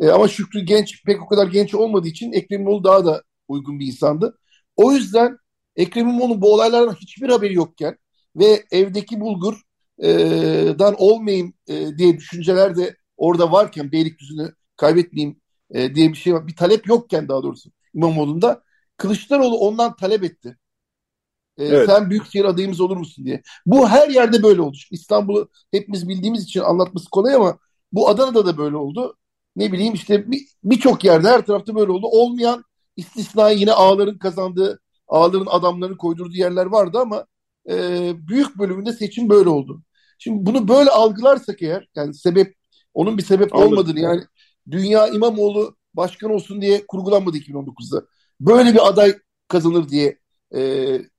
E, ama Şükrü Genç pek o kadar genç olmadığı için Ekrem İmamoğlu daha da uygun bir insandı. O yüzden Ekrem İmamoğlu'nun bu olaylardan hiçbir haberi yokken ve evdeki bulgurdan olmayayım e, diye düşünceler de orada varken Beylikdüzü'nü kaybetmeyeyim e, diye bir şey var. Bir talep yokken daha doğrusu İmamoğlu'nda Kılıçdaroğlu ondan talep etti. E, Evet. Sen Büyükşehir adayımız olur musun diye. Bu her yerde böyle oldu. İstanbul'u hepimiz bildiğimiz için anlatması kolay ama bu Adana'da da böyle oldu. Ne bileyim işte bir- birçok yerde her tarafta böyle oldu. Olmayan istisnai yine ağların kazandığı, ağların adamlarını koydurduğu yerler vardı ama e, büyük bölümünde seçim böyle oldu. Şimdi bunu böyle algılarsak eğer yani sebep onun bir sebep Anladım. olmadığını yani Dünya İmamoğlu başkan olsun diye kurgulanmadı 2019'da. Böyle bir aday kazanır diye e,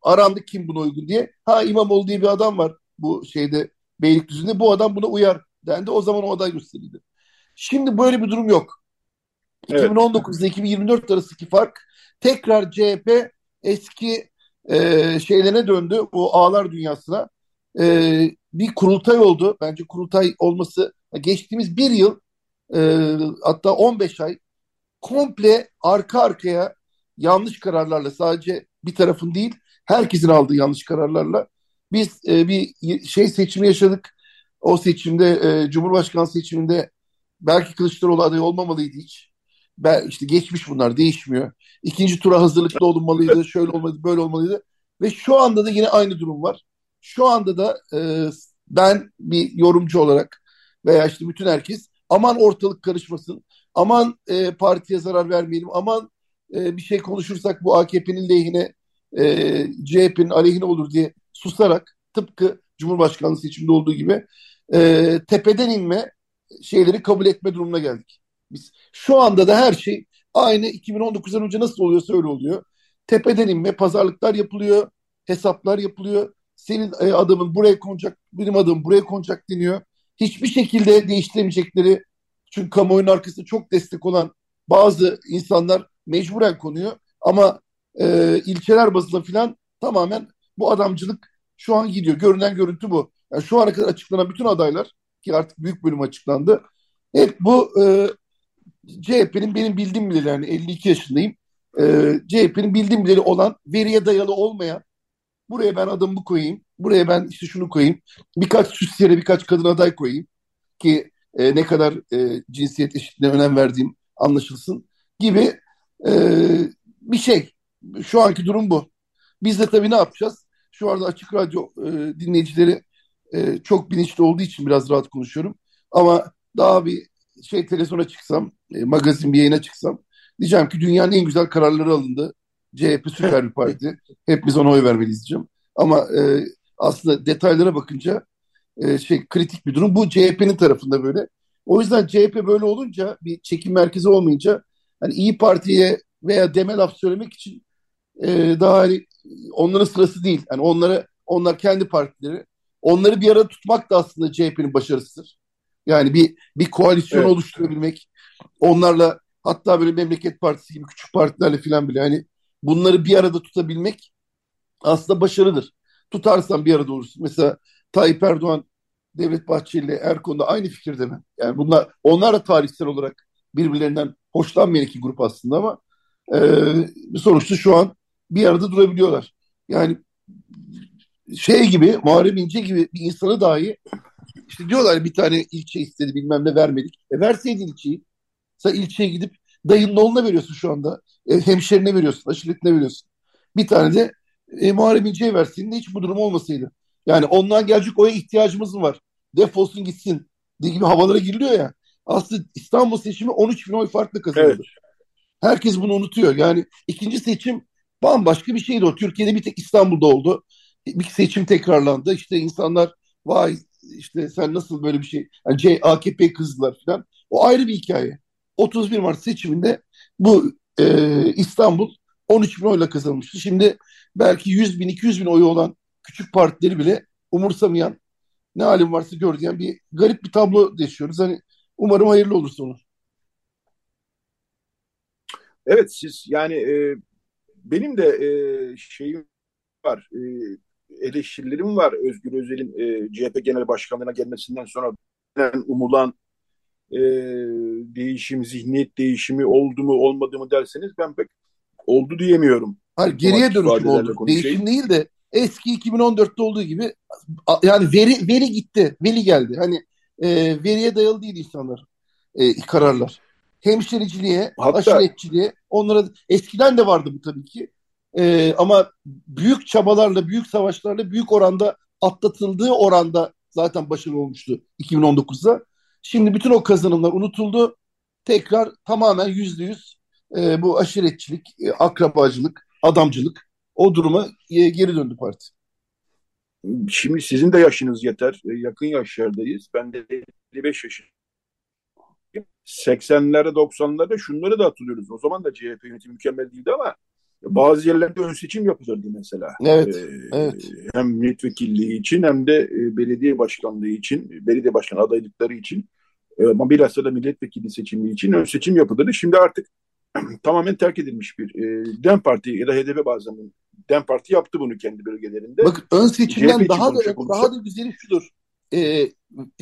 arandı kim buna uygun diye. Ha İmamoğlu diye bir adam var bu şeyde Beylikdüzü'nde. Bu adam buna uyar dendi. O zaman o aday gösterildi. Şimdi böyle bir durum yok. Evet. 2019 ile 2024 arasındaki fark tekrar CHP eski e, şeylerine döndü. O ağlar dünyasına. E, bir kurultay oldu. Bence kurultay olması geçtiğimiz bir yıl e, hatta 15 ay komple arka arkaya yanlış kararlarla sadece bir tarafın değil herkesin aldığı yanlış kararlarla biz e, bir şey seçimi yaşadık. O seçimde e, Cumhurbaşkanı seçiminde belki Kılıçdaroğlu aday olmamalıydı hiç. Ben, işte geçmiş bunlar değişmiyor. İkinci tura hazırlıklı olunmalıydı, şöyle olmalıydı, böyle olmalıydı. Ve şu anda da yine aynı durum var. Şu anda da e, ben bir yorumcu olarak veya işte bütün herkes aman ortalık karışmasın, aman e, partiye zarar vermeyelim, aman e, bir şey konuşursak bu AKP'nin lehine, e, CHP'nin aleyhine olur diye susarak tıpkı Cumhurbaşkanlığı seçiminde olduğu gibi e, tepeden inme şeyleri kabul etme durumuna geldik. Biz şu anda da her şey aynı 2019'dan önce nasıl oluyorsa öyle oluyor. Tepeden inme, pazarlıklar yapılıyor, hesaplar yapılıyor. Senin e, adamın buraya konacak, benim adamım buraya konacak deniyor. Hiçbir şekilde değiştiremeyecekleri çünkü kamuoyunun arkasında çok destek olan bazı insanlar mecburen konuyor. Ama e, ilçeler bazında filan tamamen bu adamcılık şu an gidiyor. Görünen görüntü bu. Yani şu ana kadar açıklanan bütün adaylar ki artık büyük bölüm açıklandı. Hep bu e, CHP'nin benim bildiğim bileli yani 52 yaşındayım. E, CHP'nin bildiğim bileli olan veriye dayalı olmayan buraya ben adımımı koyayım. Buraya ben işte şunu koyayım. Birkaç süs yere birkaç kadın aday koyayım ki e, ne kadar e, cinsiyet eşitliğine önem verdiğim anlaşılsın gibi e, bir şey. Şu anki durum bu. Biz de tabii ne yapacağız? Şu anda Açık Radyo e, dinleyicileri e, çok bilinçli olduğu için biraz rahat konuşuyorum. Ama daha bir şey televizyona çıksam, e, magazin bir yayına çıksam diyeceğim ki dünyanın en güzel kararları alındı. CHP süper bir parti. Hep biz ona oy vermeliyiz diyeceğim. Ama e, aslında detaylara bakınca e, şey kritik bir durum. Bu CHP'nin tarafında böyle. O yüzden CHP böyle olunca bir çekim merkezi olmayınca hani İyi Parti'ye veya deme laf söylemek için e, daha hani onların sırası değil. Yani onlara onlar kendi partileri. Onları bir arada tutmak da aslında CHP'nin başarısıdır. Yani bir bir koalisyon Evet. oluşturabilmek, onlarla hatta böyle Memleket Partisi gibi küçük partilerle filan bile hani bunları bir arada tutabilmek aslında başarıdır. Tutarsan bir arada olursun. Mesela Tayyip Erdoğan, Devlet Bahçeli ile Erdoğan da aynı fikirde mi? Yani bunlar onlar da tarihsel olarak birbirlerinden hoşlanmayan iki grup aslında ama e, sonuçta şu an bir arada durabiliyorlar. Yani şey gibi Muharrem İnce gibi bir insanı dahi işte diyorlar bir tane ilçe istedi bilmem ne vermedik. E verseydin ilçeyi. Sen ilçeye gidip dayının oğluna veriyorsun şu anda. E, hemşerine veriyorsun, aşiretine veriyorsun. Bir tane de e, Muharrem İnce'ye verseydin de hiç bu durum olmasaydı. Yani ondan gelecek oya ihtiyacımız mı var? Defolsun gitsin diye gibi havalara giriliyor ya. Aslında İstanbul seçimi 13 bin oy farklı kazanıldı. Evet. Herkes bunu unutuyor. Yani ikinci seçim bambaşka bir şeydi o. Türkiye'de bir tek İstanbul'da oldu. Bir seçim tekrarlandı. İşte insanlar vay işte sen nasıl böyle bir şey. Yani AKP'ye kızdılar falan. O ayrı bir hikaye. 31 Mart seçiminde bu e, İstanbul 13 bin oyla kazanmıştı. Şimdi belki 100 bin 200 bin oyu olan küçük partileri bile umursamayan ne halim varsa gör diyen bir garip bir tablo yaşıyoruz. Hani umarım hayırlı olur sonu. Evet siz yani e, benim de e, şeyim var. E, eleştirilerim var Özgür Özel'in e, CHP Genel Başkanlığı'na gelmesinden sonra umulan e, değişim, zihniyet değişimi oldu mu olmadı mı derseniz ben pek oldu diyemiyorum. Hayır geriye dönüşüm oldu. Konuşayım. Değişim değil de eski 2014'te olduğu gibi yani veri veri gitti, veri geldi. Hani e, veriye dayalı değil insanlar e, kararlar. Hemşiriciliğe, Hatta, aşiretçiliğe onlara eskiden de vardı bu tabii ki. E, ama büyük çabalarla, büyük savaşlarla, büyük oranda atlatıldığı oranda zaten başarılı olmuştu 2019'da. Şimdi bütün o kazanımlar unutuldu. Tekrar tamamen yüzde yüz e, bu aşiretçilik, e, akrabacılık, adamcılık o duruma e, geri döndü parti. Şimdi sizin de yaşınız yeter. E, yakın yaşlardayız. Ben de 55 yaşındayım. 80'lerde 90'larda şunları da hatırlıyoruz. O zaman da CHP yönetimi mükemmel değildi ama bazı yerlerde ön seçim yapılırdı mesela. Evet, ee, evet. Hem milletvekilliği için hem de e, belediye başkanlığı için, belediye başkan adaylıkları için e, ama bilhassa da milletvekili seçimi için ön seçim yapılırdı. Şimdi artık <clears throat> tamamen terk edilmiş bir e, DEM Parti ya da HDP bazen DEM Parti yaptı bunu kendi bölgelerinde. Bak ön seçimden daha da daha da güzeli şudur. E,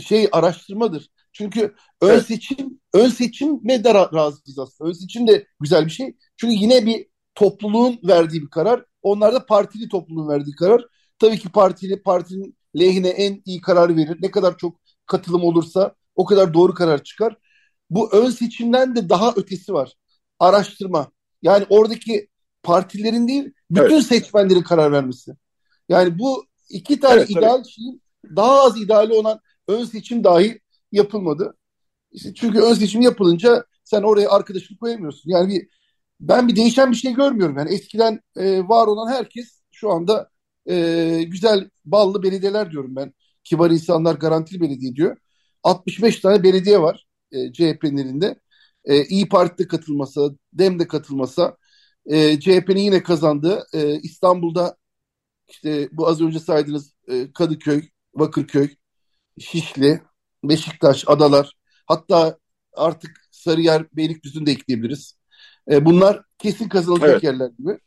şey araştırmadır. Çünkü ön evet. seçim ön seçim ne de razıyız aslında. Ön seçim de güzel bir şey. Çünkü yine bir topluluğun verdiği bir karar. Onlar da partili topluluğun verdiği karar. Tabii ki partili partinin lehine en iyi karar verir. Ne kadar çok katılım olursa o kadar doğru karar çıkar. Bu ön seçimden de daha ötesi var. Araştırma. Yani oradaki partilerin değil, bütün evet. seçmenlerin karar vermesi. Yani bu iki tane evet, ideal tabii. şeyin daha az ideali olan ön seçim dahi yapılmadı. İşte çünkü ön seçim yapılınca sen oraya arkadaşını koyamıyorsun. Yani bir ben bir değişen bir şey görmüyorum. Yani eskiden e, var olan herkes şu anda e, güzel ballı belediyeler diyorum ben. Kibar insanlar garantili belediye diyor. 65 tane belediye var e, CHP'nin elinde. E, İyi Parti'de katılmasa, DEM'de katılmasa, e, CHP'nin yine kazandığı e, İstanbul'da işte bu az önce saydığınız e, Kadıköy, Bakırköy, Şişli, Beşiktaş, Adalar, hatta artık Sarıyer, Beylikdüzü'nü de ekleyebiliriz. E, bunlar kesin kazanılacak evet. yerler gibi.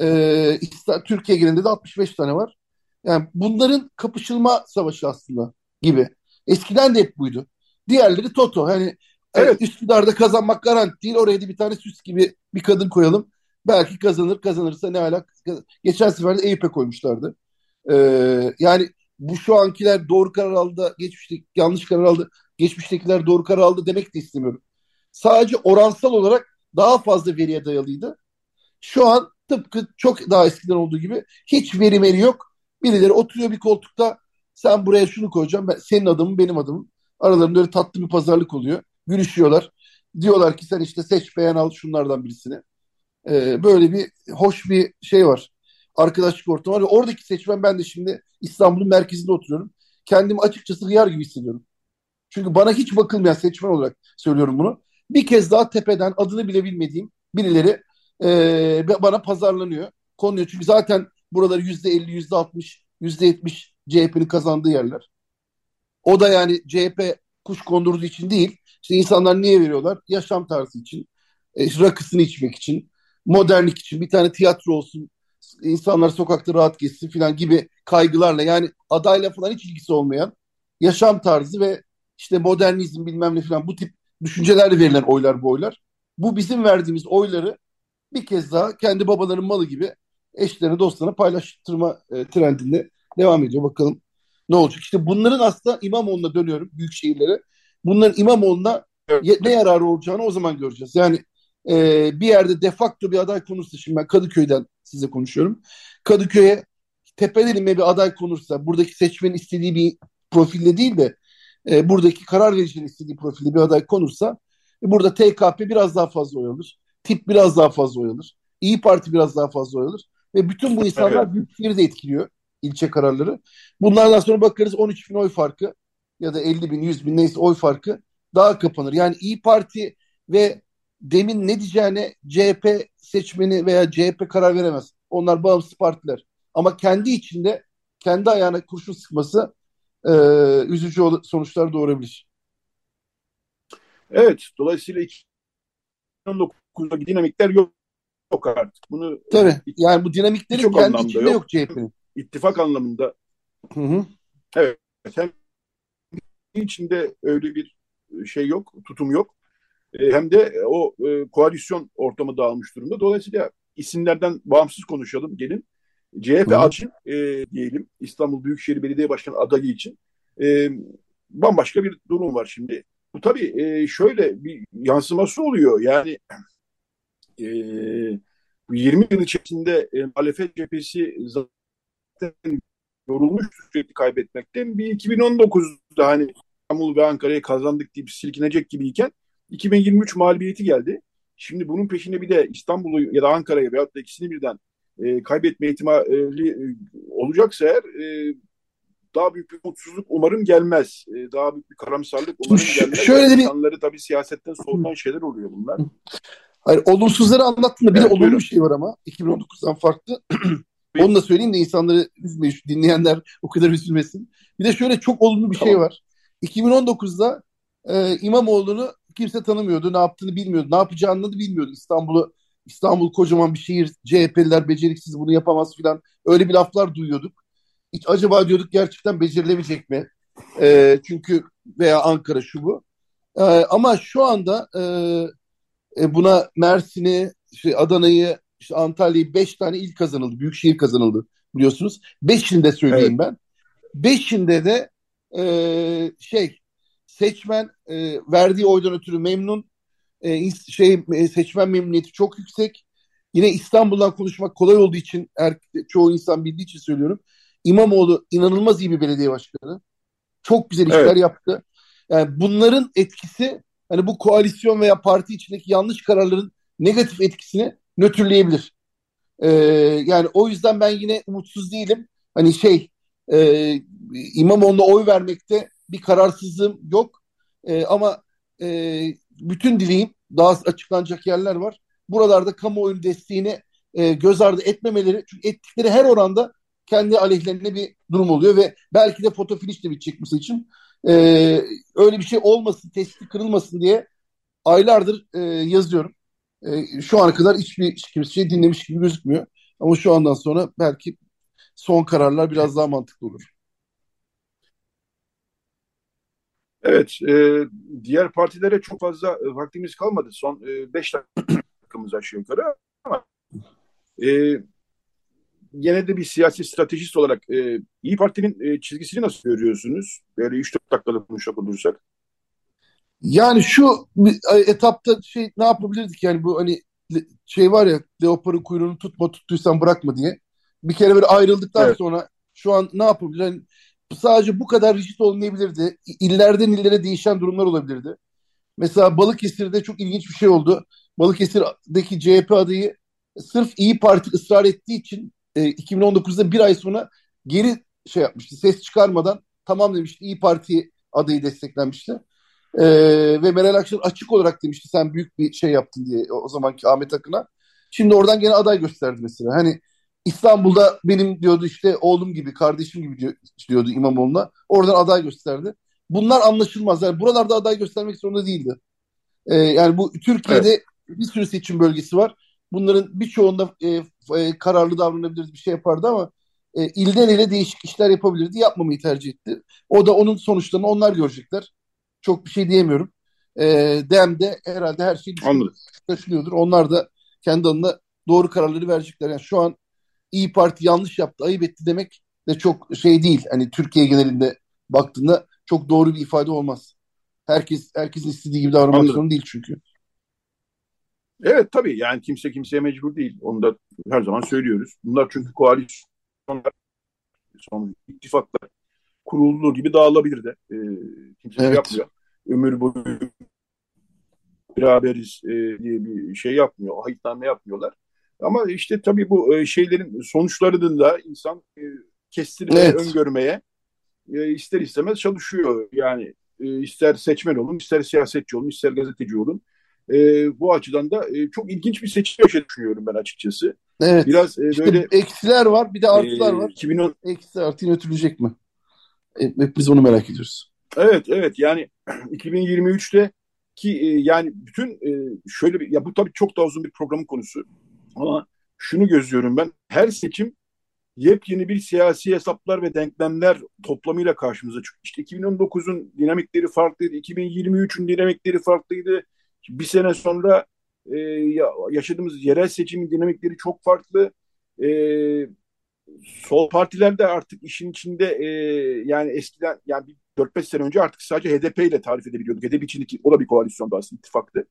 E, Türkiye genelinde de 65 tane var. Yani bunların kapışılma savaşı aslında gibi. Eskiden de hep buydu. Diğerleri Toto. Hani evet Üsküdar'da kazanmak garanti değil. Oraya da bir tane süs gibi bir kadın koyalım. Belki kazanır. Kazanırsa ne alak. Geçen sefer de Eyüp'e koymuşlardı. Ee, yani bu şu ankiler doğru karar aldı, geçmişteki yanlış karar aldı, geçmiştekiler doğru karar aldı demek de istemiyorum. Sadece oransal olarak daha fazla veriye dayalıydı. Şu an tıpkı çok daha eskiden olduğu gibi hiç veri veri yok. Birileri oturuyor bir koltukta sen buraya şunu koyacağım. Ben, senin adımın benim adımım. Aralarında öyle tatlı bir pazarlık oluyor. Gülüşüyorlar. Diyorlar ki sen işte seç beğen al şunlardan birisini. Ee, böyle bir hoş bir şey var. Arkadaşlık ortamı var. Ve oradaki seçmen ben de şimdi İstanbul'un merkezinde oturuyorum. Kendimi açıkçası hıyar gibi hissediyorum. Çünkü bana hiç bakılmayan seçmen olarak söylüyorum bunu. Bir kez daha tepeden adını bile bilmediğim birileri e, bana pazarlanıyor. Konuyor. Çünkü zaten buraları yüzde elli, yüzde altmış, yüzde yetmiş CHP'nin kazandığı yerler. O da yani CHP kuş kondurduğu için değil. İşte insanlar niye veriyorlar? Yaşam tarzı için, e, rakısını içmek için, modernlik için, bir tane tiyatro olsun, insanlar sokakta rahat geçsin falan gibi kaygılarla yani adayla falan hiç ilgisi olmayan yaşam tarzı ve işte modernizm bilmem ne falan bu tip düşüncelerle verilen oylar bu oylar. Bu bizim verdiğimiz oyları bir kez daha kendi babaların malı gibi eşlerine dostlarına paylaştırma e, trendinde devam ediyor. Bakalım ne olacak. İşte bunların aslında İmamoğlu'na dönüyorum büyük şehirlere. Bunların İmamoğlu'na ne yararı olacağını o zaman göreceğiz. Yani e, bir yerde defakto bir aday konursa şimdi ben Kadıköy'den size konuşuyorum. Kadıköy'e tepeden bir aday konursa buradaki seçmenin istediği bir profilde değil de e, buradaki karar vericinin istediği profilde bir aday konursa e, burada TKP biraz daha fazla oy alır. Tip biraz daha fazla oy alır. İyi Parti biraz daha fazla oy alır. Ve bütün bu insanlar evet. büyük de etkiliyor ilçe kararları. Bunlardan sonra bakarız 13 bin oy farkı ya da 50 bin, 100 bin neyse oy farkı daha kapanır. Yani İyi Parti ve demin ne diyeceğine CHP seçmeni veya CHP karar veremez. Onlar bağımsız partiler. Ama kendi içinde kendi ayağına kurşun sıkması e, üzücü sonuçlar doğurabilir. Evet, dolayısıyla 2019'daki dinamikler yok, yok artık. Bunu Tabii. Yani bu dinamiklerin kendi içinde yok, yok CHP'nin. İttifak anlamında. Hı hı. Evet. Hem içinde öyle bir şey yok, tutum yok. E, hem de o e, koalisyon ortamı dağılmış durumda. Dolayısıyla isimlerden bağımsız konuşalım gelin. CHP Hı. için e, diyelim İstanbul Büyükşehir Belediye Başkanı adayı için e, bambaşka bir durum var şimdi. Bu tabii e, şöyle bir yansıması oluyor. Yani e, 20 yıl içerisinde e, muhalefet cephesi zaten yorulmuş sürekli kaybetmekten. Bir 2019'da hani İstanbul ve Ankara'yı kazandık deyip silkinecek gibiyken 2023 mağlubiyeti geldi. Şimdi bunun peşinde bir de İstanbul'u ya da Ankara'yı veyahut da ikisini birden e, kaybetme ihtimali e, olacaksa eğer e, daha büyük bir mutsuzluk umarım gelmez. E, daha büyük bir karamsarlık umarım gelmez. Şöyle bir... İnsanları tabii siyasetten soğutan şeyler oluyor bunlar. Hayır, olumsuzları anlattığında bir evet, de olumlu bir şey var ama 2019'dan farklı. <clears throat> Onu da söyleyeyim de insanları üzmeyin, dinleyenler o kadar üzülmesin. Bir de şöyle çok olumlu bir şey tamam. şey var. 2019'da e, İmamoğlu'nu kimse tanımıyordu. Ne yaptığını bilmiyordu. Ne yapacağını da bilmiyordu. İstanbul'u İstanbul kocaman bir şehir. CHP'liler beceriksiz bunu yapamaz filan. Öyle bir laflar duyuyorduk. Hiç acaba diyorduk gerçekten becerilebilecek mi? E, çünkü veya Ankara şu bu. E, ama şu anda e, e, buna Mersin'i, işte Adana'yı, işte Antalya'yı beş tane il kazanıldı. Büyükşehir kazanıldı biliyorsunuz. Beşinde söyleyeyim evet. ben. Beşinde de e, şey seçmen e, verdiği oydan ötürü memnun. E, şey e, seçmen memnuniyeti çok yüksek. Yine İstanbul'dan konuşmak kolay olduğu için er, çoğu insan bildiği için söylüyorum. İmamoğlu inanılmaz iyi bir belediye başkanı. Çok güzel işler evet. yaptı. Yani bunların etkisi hani bu koalisyon veya parti içindeki yanlış kararların negatif etkisini nötrleyebilir. Ee, yani o yüzden ben yine umutsuz değilim. Hani şey e, İmamoğlu'na oy vermekte bir kararsızlığım yok. E, ama e, bütün dileğim daha açıklanacak yerler var. Buralarda kamuoyunun desteğini e, göz ardı etmemeleri çünkü ettikleri her oranda kendi aleyhlerine bir durum oluyor ve belki de foto finish de bitecek bu için. E, öyle bir şey olmasın, testi kırılmasın diye aylardır e, yazıyorum. E, şu ana kadar hiçbir kimse şey dinlemiş gibi gözükmüyor. Ama şu andan sonra belki son kararlar biraz daha mantıklı olur. Evet, e, diğer partilere çok fazla e, vaktimiz kalmadı. Son 5 e, <clears throat> dakikamız aşağı yukarı ama e, yine de bir siyasi stratejist olarak e, İyi Parti'nin e, çizgisini nasıl görüyorsunuz? Böyle 3-4 dakikada konuşacak olursak. Yani şu etapta şey ne yapabilirdik yani bu hani şey var ya leoparın kuyruğunu tutma tuttuysan bırakma diye. Bir kere böyle ayrıldıktan evet. sonra şu an ne yapabilir? Yani sadece bu kadar rigid olmayabilirdi. İllerden illere değişen durumlar olabilirdi. Mesela Balıkesir'de çok ilginç bir şey oldu. Balıkesir'deki CHP adayı sırf İyi Parti ısrar ettiği için e, 2019'da bir ay sonra geri şey yapmıştı. Ses çıkarmadan tamam demişti İyi Parti adayı desteklenmişti. E, ve Meral Akşener açık olarak demişti sen büyük bir şey yaptın diye o zamanki Ahmet Akın'a. Şimdi oradan gene aday gösterdi mesela. Hani İstanbul'da benim diyordu işte oğlum gibi, kardeşim gibi diyordu İmamoğlu'na. Oradan aday gösterdi. Bunlar anlaşılmaz. Yani buralarda aday göstermek zorunda değildi. Ee, yani bu Türkiye'de evet. bir sürü seçim bölgesi var. Bunların birçoğunda e, e, kararlı davranabiliriz bir şey yapardı ama e, ilden ile değişik işler yapabilirdi. Yapmamayı tercih etti. O da onun sonuçlarını onlar görecekler. Çok bir şey diyemiyorum. E, DEM'de herhalde her şey düşünülüyordur. Onlar da kendi adına doğru kararları verecekler. Yani şu an İyi Parti yanlış yaptı, ayıp etti demek de çok şey değil. Hani Türkiye genelinde baktığında çok doğru bir ifade olmaz. Herkes herkesin istediği gibi davranmak zorunda değil çünkü. Evet tabii yani kimse kimseye mecbur değil. Onu da her zaman söylüyoruz. Bunlar çünkü koalisyonlar, son ittifaklar kurulduğu gibi dağılabilir de. Ee, kimse şey evet. yapmıyor. Ömür boyu beraberiz e, diye bir şey yapmıyor. Hayıtname yapmıyorlar. Ama işte tabii bu e, şeylerin sonuçlarını da insan e, kestirmeye, evet. öngörmeye e, ister istemez çalışıyor. Yani ister seçmen olun, ister siyasetçi olun, ister gazeteci olun. Bu açıdan da çok ilginç bir seçim yaşadığını düşünüyorum ben açıkçası. Evet. Biraz İşte böyle eksiler var bir de artılar e, var. 2010 Eksi artı yönetilecek mi? Hep biz onu merak ediyoruz. Evet evet yani <clears throat> 2023'te ki yani bütün şöyle bir ya bu tabii çok daha uzun bir programın konusu ama şunu gözlüyorum ben her seçim yepyeni bir siyasi hesaplar ve denklemler toplamıyla karşımıza çıkıyor. İşte 2019'un dinamikleri farklıydı, 2023'ün dinamikleri farklıydı. Bir sene sonra e, yaşadığımız yerel seçimin dinamikleri çok farklı. E, sol partiler de artık işin içinde e, yani eskiden yani 4-5 sene önce artık sadece HDP ile tarif edebiliyorduk. HDP içindeki o da bir koalisyonda aslında ittifaktı.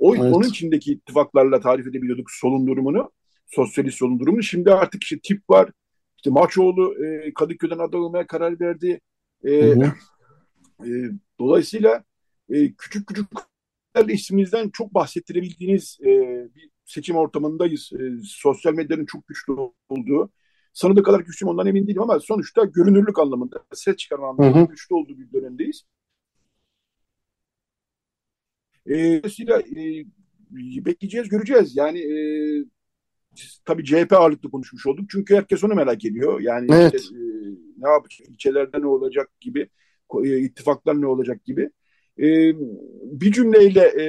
O, evet. Onun içindeki ittifaklarla tarif edebiliyorduk solun durumunu, sosyalist solun durumunu. Şimdi artık işte tip var. İşte Maçoğlu e, Kadıköy'den aday olmaya karar verdi. E, e, dolayısıyla e, küçük küçük ismimizden çok bahsettirebildiğiniz e, bir seçim ortamındayız. E, sosyal medyanın çok güçlü olduğu. Sanıdığı kadar güçlü ondan emin değilim ama sonuçta görünürlük anlamında, ses çıkarma anlamında hı hı. güçlü olduğu bir dönemdeyiz. E, dolayısıyla e, bekleyeceğiz, göreceğiz. Yani e, tabii CHP ağırlıklı konuşmuş olduk. Çünkü herkes onu merak ediyor. Yani evet. işte, e, ne yapacak, ilçelerde ne olacak gibi, e, ittifaklar ne olacak gibi. E, bir cümleyle, e,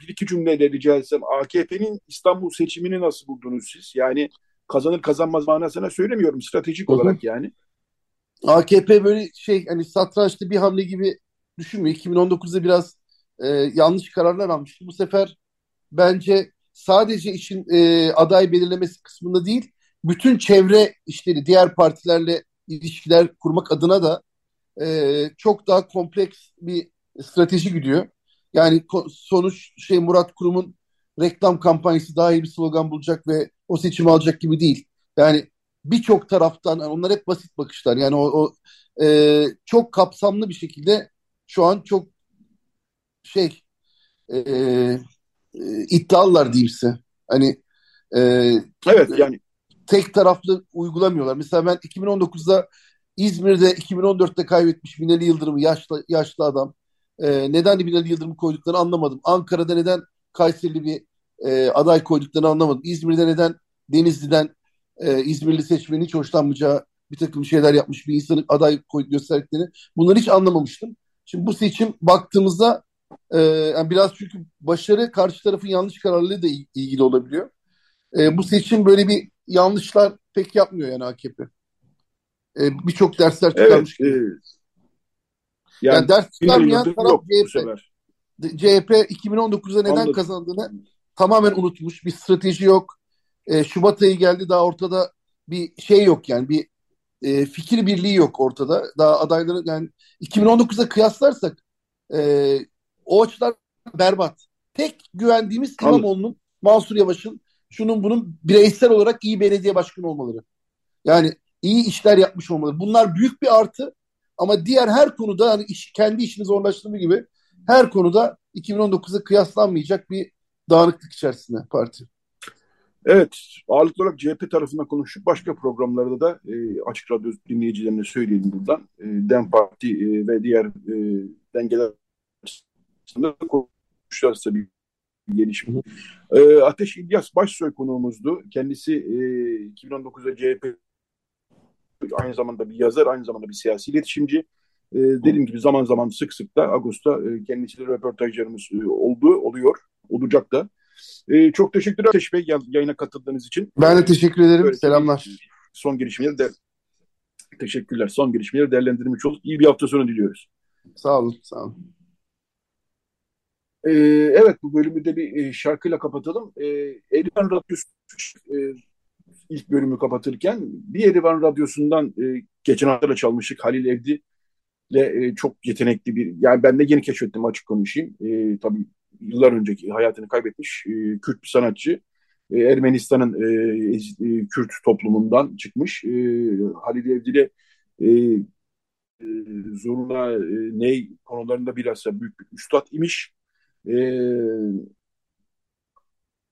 bir iki cümleyle rica etsem AKP'nin İstanbul seçimini nasıl buldunuz siz? Yani kazanır kazanmaz manasına söylemiyorum. Stratejik Hı-hı. olarak yani. AKP böyle şey hani satrançta bir hamle gibi düşünmüyor. 2019'da biraz e, yanlış kararlar almıştı. Bu sefer bence sadece işin e, aday belirlemesi kısmında değil, bütün çevre işleri, diğer partilerle ilişkiler kurmak adına da e, çok daha kompleks bir strateji gidiyor. Yani sonuç şey Murat Kurum'un reklam kampanyası daha iyi bir slogan bulacak ve o seçimi alacak gibi değil. Yani birçok taraftan yani onlar hep basit bakışlar. Yani o, o e, çok kapsamlı bir şekilde şu an çok şey e, e, iddialılar diyeyimse. Hani e, evet yani tek taraflı uygulamıyorlar. Mesela ben 2019'da İzmir'de 2014'te kaybetmiş Binali Yıldırım'ı yaşlı yaşlı adam. E, neden Binali Yıldırım'ı koyduklarını anlamadım. Ankara'da neden Kayserili bir e, aday koyduklarını anlamadım. İzmir'de neden Denizli'den e, İzmirli seçmenin hiç hoşlanmayacağı bir takım şeyler yapmış bir insanın aday koyup gösterdiklerini bunları hiç anlamamıştım. Şimdi bu seçim baktığımızda e, yani biraz çünkü başarı karşı tarafın yanlış kararlılığı da ilgili olabiliyor. E, bu seçim böyle bir yanlışlar pek yapmıyor yani AKP. E, Birçok dersler çıkarmış evet. E, yani, yani ders çıkarmayan taraf CHP. CHP 2019'da neden Anladım. kazandığını tamamen unutmuş. Bir strateji yok. E, Şubat ayı geldi daha ortada bir şey yok yani bir e, fikir birliği yok ortada. Daha adayları yani 2019'da kıyaslarsak e, o açıdan berbat. Tek güvendiğimiz İmamoğlu'nun, Mansur Yavaş'ın şunun bunun bireysel olarak iyi belediye başkanı olmaları. Yani iyi işler yapmış olmaları. Bunlar büyük bir artı ama diğer her konuda hani iş, kendi işini zorlaştırdığı gibi her konuda 2019'a kıyaslanmayacak bir dağınıklık içerisinde parti. Evet, ağırlıklı olarak CHP tarafından konuştuk. Başka programlarda da e, Açık Radyo dinleyicilerine söyleyelim buradan. E, DEM Parti e, ve diğer e, dengeler arasında konuşacağız tabii gelişme. E, Ateş İlyas Başsoy konuğumuzdu. Kendisi e, 2019'da CHP aynı zamanda bir yazar, aynı zamanda bir siyasi iletişimci. E, dediğim gibi zaman zaman sık sık da Ağustos'ta e, kendisiyle röportajlarımız e, oldu, oluyor, olacak da. E, çok teşekkürler Ateş Bey yayına katıldığınız için. Ben de teşekkür ederim. Böyle Selamlar. Son gelişmeleri de teşekkürler. Son gelişmeleri değerlendirmiş olduk. İyi bir hafta sonu diliyoruz. Sağ olun. Sağ olun. Ee, evet bu bölümü de bir e, şarkıyla kapatalım. Ee, Erivan Radyosu e, ilk bölümü kapatırken bir Erivan Radyosu'ndan e, geçen hafta çalmıştık Halil Evdi ile e, çok yetenekli bir yani ben de yeni keşfettim açık konuşayım. E, tabii yıllar önceki hayatını kaybetmiş e, Kürt bir sanatçı. E, Ermenistan'ın e, e, Kürt toplumundan çıkmış. E, Halil Evdil'e e, e, zoruna e, ney konularında bilhassa büyük bir üstad imiş. E,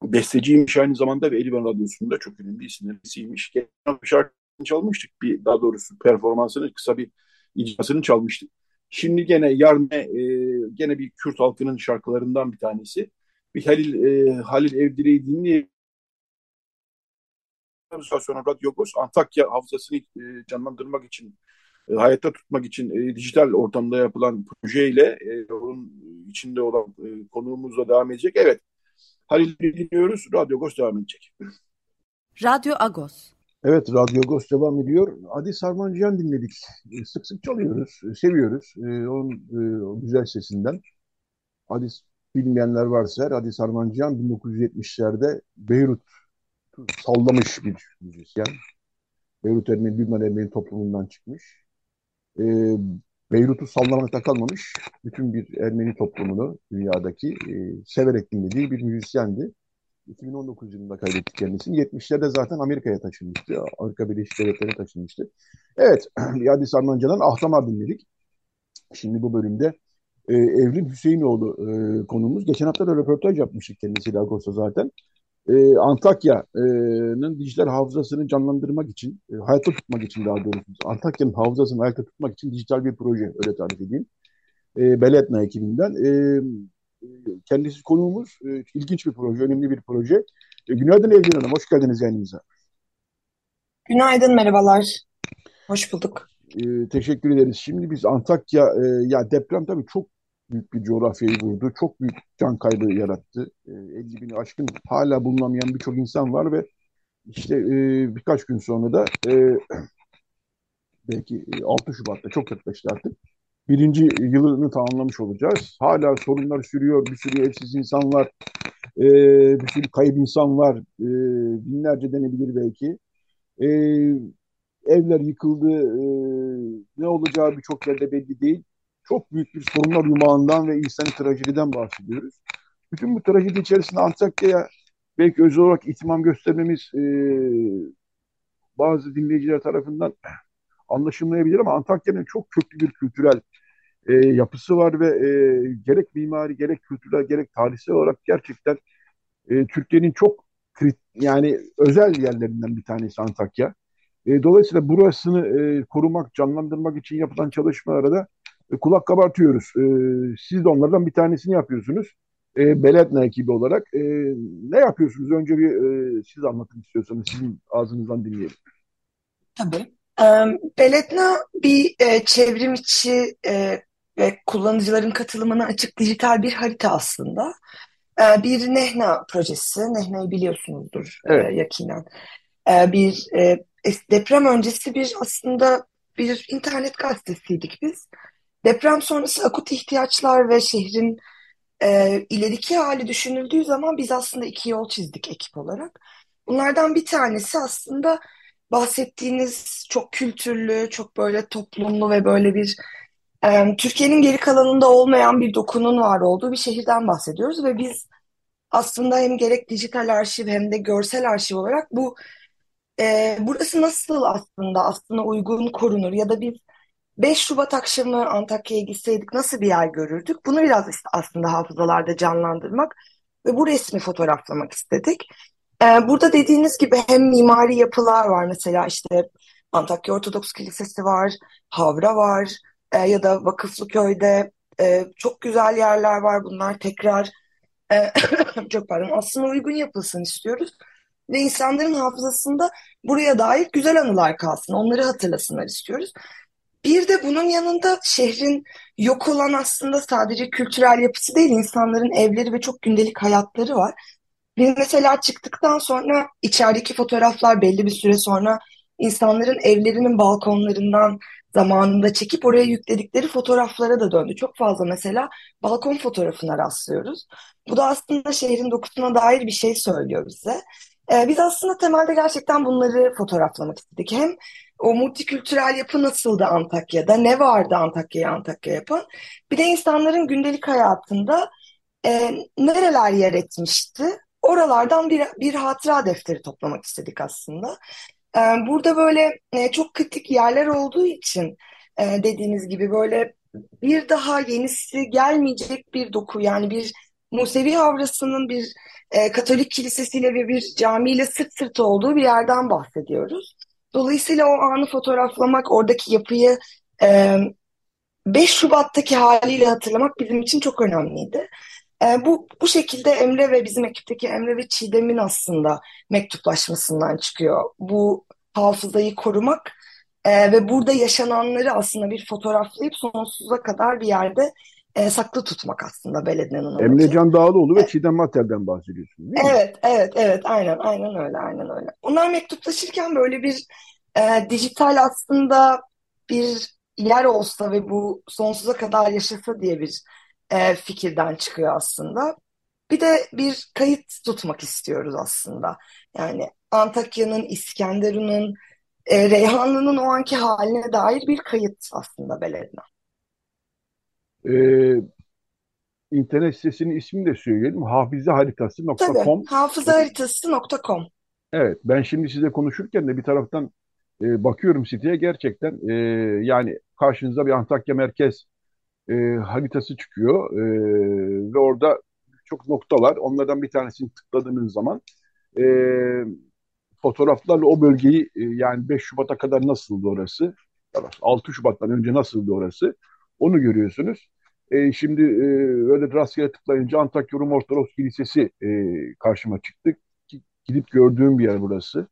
besteciymiş aynı zamanda ve Elivan Radyosu'nda çok önemli isimlerisiymiş. Geçen bir şarkını çalmıştık. Bir, daha doğrusu performansını kısa bir icrasını çalmıştık. Şimdi gene yarın e, gene bir Kürt halkının şarkılarından bir tanesi. bir Halil, e, Halil Evdire'yi dinleyelim. Sonra Radyo Gos Antakya hafızasını e, canlandırmak için, e, hayatta tutmak için e, dijital ortamda yapılan projeyle e, onun içinde olan e, konuğumuzla devam edecek. Evet, Halil'i dinliyoruz. Radyo Gos devam edecek. Radyo Agos. Evet, Radyo Agos devam ediyor. Adi Sarmancıyan dinledik. E, sık sık çalıyoruz, e, seviyoruz. E, onun e, o güzel sesinden. Adi bilmeyenler varsa Adi Sarmancıyan 1970'lerde Beyrut sallamış bir müzisyen. Beyrut Ermeni, Lübnan Ermeni toplumundan çıkmış. E, Beyrut'u sallamakta kalmamış. Bütün bir Ermeni toplumunu dünyadaki e, severek dinlediği bir müzisyendi. 2019 yılında kaybettik kendisini. 70'lerde zaten Amerika'ya taşınmıştı. Amerika Birleşik Devletleri'ne taşınmıştı. Evet, <clears throat> Yadis Armanca'dan Ahtamar dinledik. Şimdi bu bölümde e, Evrim Hüseyinoğlu e, konumuz. Geçen hafta da röportaj yapmıştık kendisiyle Ağustos'ta zaten. E, Antakya'nın dijital hafızasını canlandırmak için, e, hayatta tutmak için daha doğrusu, Antakya'nın hafızasını hayatta tutmak için dijital bir proje, öyle tarif edeyim. E, Beletna ekibinden. E, kendisi konuğumuz. E, ilginç bir proje, önemli bir proje. E, günaydın Evgen Hanım, hoş geldiniz yayınımıza. Günaydın, merhabalar. Hoş bulduk. E, teşekkür ederiz. Şimdi biz Antakya, e, ya deprem tabii çok büyük bir coğrafyayı vurdu. Çok büyük can kaybı yarattı. E, 50 bini aşkın hala bulunamayan birçok insan var ve işte e, birkaç gün sonra da e, <clears throat> belki 6 Şubat'ta çok yaklaştı artık birinci yılını tamamlamış olacağız. Hala sorunlar sürüyor. Bir sürü evsiz insan var. E, bir sürü kayıp insan var. E, binlerce denebilir belki. E, evler yıkıldı. E, ne olacağı birçok yerde belli değil. Çok büyük bir sorunlar yumağından ve insan trajediden bahsediyoruz. Bütün bu trajedi içerisinde Antakya'ya belki özel olarak ihtimam göstermemiz e, bazı dinleyiciler tarafından anlaşılmayabilir ama Antakya'nın çok köklü bir kültürel e, yapısı var ve e, gerek mimari gerek kültürel gerek tarihsel olarak gerçekten e, Türkiye'nin çok yani özel yerlerinden bir tanesi Antakya. E, dolayısıyla burasını e, korumak, canlandırmak için yapılan çalışmalara da e, kulak kabartıyoruz. E, siz de onlardan bir tanesini yapıyorsunuz. E, Beletna ekibi olarak. E, ne yapıyorsunuz? Önce bir e, siz anlatın istiyorsanız sizin ağzınızdan dinleyelim. Tabii. Beletna bir e, çevrim içi e, ve kullanıcıların katılımına açık dijital bir harita aslında. E, bir Nehna projesi. Nehna'yı biliyorsunuzdur evet. yakinen. bir deprem öncesi bir aslında bir internet gazetesiydik biz. Deprem sonrası akut ihtiyaçlar ve şehrin e, ileriki hali düşünüldüğü zaman biz aslında iki yol çizdik ekip olarak. Bunlardan bir tanesi aslında bahsettiğiniz çok kültürlü, çok böyle toplumlu ve böyle bir e, Türkiye'nin geri kalanında olmayan bir dokunun var olduğu bir şehirden bahsediyoruz ve biz aslında hem gerek dijital arşiv hem de görsel arşiv olarak bu e, burası nasıl aslında aslında uygun korunur ya da biz 5 Şubat akşamı Antakya'ya gitseydik nasıl bir yer görürdük? Bunu biraz aslında hafızalarda canlandırmak ve bu resmi fotoğraflamak istedik. Ee, burada dediğiniz gibi hem mimari yapılar var mesela işte Antakya Ortodoks Kilisesi var, Havra var e, ya da Vakıflıköy'de e, çok güzel yerler var. Bunlar tekrar e, <coughs> çok pardon aslında uygun yapılsın istiyoruz. Ve insanların hafızasında buraya dair güzel anılar kalsın, onları hatırlasınlar istiyoruz. Bir de bunun yanında şehrin yok olan aslında sadece kültürel yapısı değil, insanların evleri ve çok gündelik hayatları var. Biz mesela çıktıktan sonra içerideki fotoğraflar belli bir süre sonra insanların evlerinin balkonlarından zamanında çekip oraya yükledikleri fotoğraflara da döndü. Çok fazla mesela balkon fotoğrafına rastlıyoruz. Bu da aslında şehrin dokusuna dair bir şey söylüyor bize. Ee, biz aslında temelde gerçekten bunları fotoğraflamak istedik. Hem o multikültürel yapı nasıldı Antakya'da, ne vardı Antakya'yı Antakya yapan, bir de insanların gündelik hayatında e, nereler yer etmişti, oralardan bir, bir hatıra defteri toplamak istedik aslında. Ee, burada böyle e, çok kritik yerler olduğu için e, dediğiniz gibi böyle bir daha yenisi gelmeyecek bir doku yani bir Musevi Havrası'nın bir e, Katolik kilisesiyle ve bir camiyle sırt sırta olduğu bir yerden bahsediyoruz. Dolayısıyla o anı fotoğraflamak, oradaki yapıyı 5 Şubat'taki haliyle hatırlamak bizim için çok önemliydi. E, bu, bu şekilde Emre ve bizim ekipteki Emre ve Çiğdem'in aslında mektuplaşmasından çıkıyor. Bu hafızayı korumak e, ve burada yaşananları aslında bir fotoğraflayıp sonsuza kadar bir yerde e, saklı tutmak aslında belediyenin amacı. Emrecan Dağlıoğlu ve Çiğdem Mater'den bahsediyorsunuz değil mi? Evet, evet, evet. Aynen, aynen öyle, aynen öyle. Onlar mektuplaşırken böyle bir e, dijital aslında bir yer olsa ve bu sonsuza kadar yaşasa diye bir e, fikirden çıkıyor aslında. Bir de bir kayıt tutmak istiyoruz aslında. Yani Antakya'nın, İskenderun'un, e, Reyhanlı'nın o anki haline dair bir kayıt aslında Beledna. Ee, internet sitesinin ismini de söyleyelim. Hafizeharitası.com Tabii, hafızaharitası.com. Evet, ben şimdi size konuşurken de bir taraftan e, bakıyorum siteye gerçekten e, yani karşınıza bir Antakya merkez e, haritası çıkıyor e, ve orada çok nokta var. Onlardan bir tanesini tıkladığınız zaman e, fotoğraflarla o bölgeyi e, yani 5 Şubat'a kadar nasıldı orası? 6 Şubat'tan önce nasıldı orası? Onu görüyorsunuz. E, şimdi e, öyle rastgele tıklayınca Antakya Rum Ortodoks Kilisesi e, karşıma çıktı. Gidip gördüğüm bir yer burası.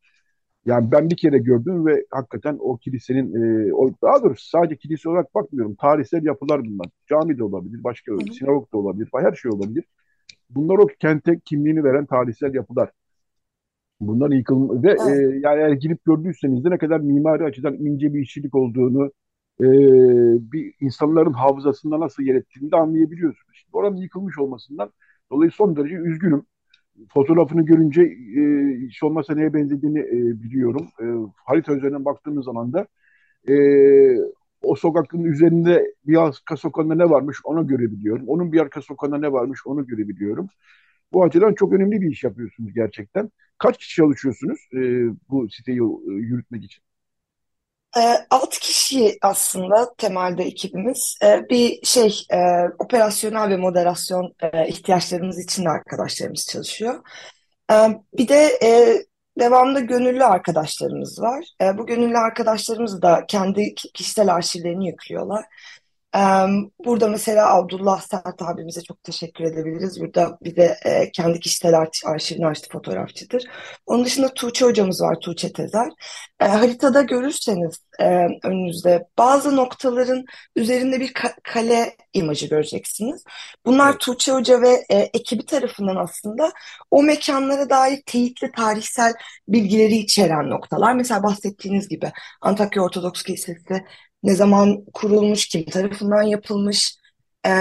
Yani ben bir kere gördüm ve hakikaten o kilisenin, e, o, daha doğrusu sadece kilise olarak bakmıyorum. Tarihsel yapılar bunlar. Cami de olabilir, başka hı sinagog da olabilir, her şey olabilir. Bunlar o kente kimliğini veren tarihsel yapılar. Bunlar yıkılma ve evet. e, yani eğer girip gördüyseniz de ne kadar mimari açıdan ince bir işçilik olduğunu, e, bir insanların hafızasında nasıl yer ettiğini de anlayabiliyorsunuz. Şimdi oranın yıkılmış olmasından dolayı son derece üzgünüm. Fotoğrafını görünce e, hiç olmazsa neye benzediğini e, biliyorum. E, harita üzerinden baktığımız zaman da e, o sokakın üzerinde bir arka sokağında ne varmış onu görebiliyorum. Onun bir arka sokağında ne varmış onu görebiliyorum. Bu açıdan çok önemli bir iş yapıyorsunuz gerçekten. Kaç kişi çalışıyorsunuz e, bu siteyi e, yürütmek için? E, altı kişi aslında temelde ekibimiz. E, bir şey e, operasyonel ve moderasyon e, ihtiyaçlarımız için de arkadaşlarımız çalışıyor. E, bir de e, devamlı gönüllü arkadaşlarımız var. Bu gönüllü arkadaşlarımız da kendi kişisel arşivlerini yüklüyorlar. Burada mesela Abdullah Sert abimize çok teşekkür edebiliriz. Burada bir de e, kendi kişisel arşivini açtı fotoğrafçıdır. Onun dışında Tuğçe hocamız var, Tuğçe Tezer. E, haritada görürseniz e, önünüzde bazı noktaların üzerinde bir ka kale imajı göreceksiniz. Bunlar. Tuğçe Hoca ve ekibi tarafından aslında o mekanlara dair teyitli tarihsel bilgileri içeren noktalar. Mesela bahsettiğiniz gibi Antakya Ortodoks Kilisesi ne zaman kurulmuş, kim tarafından yapılmış e,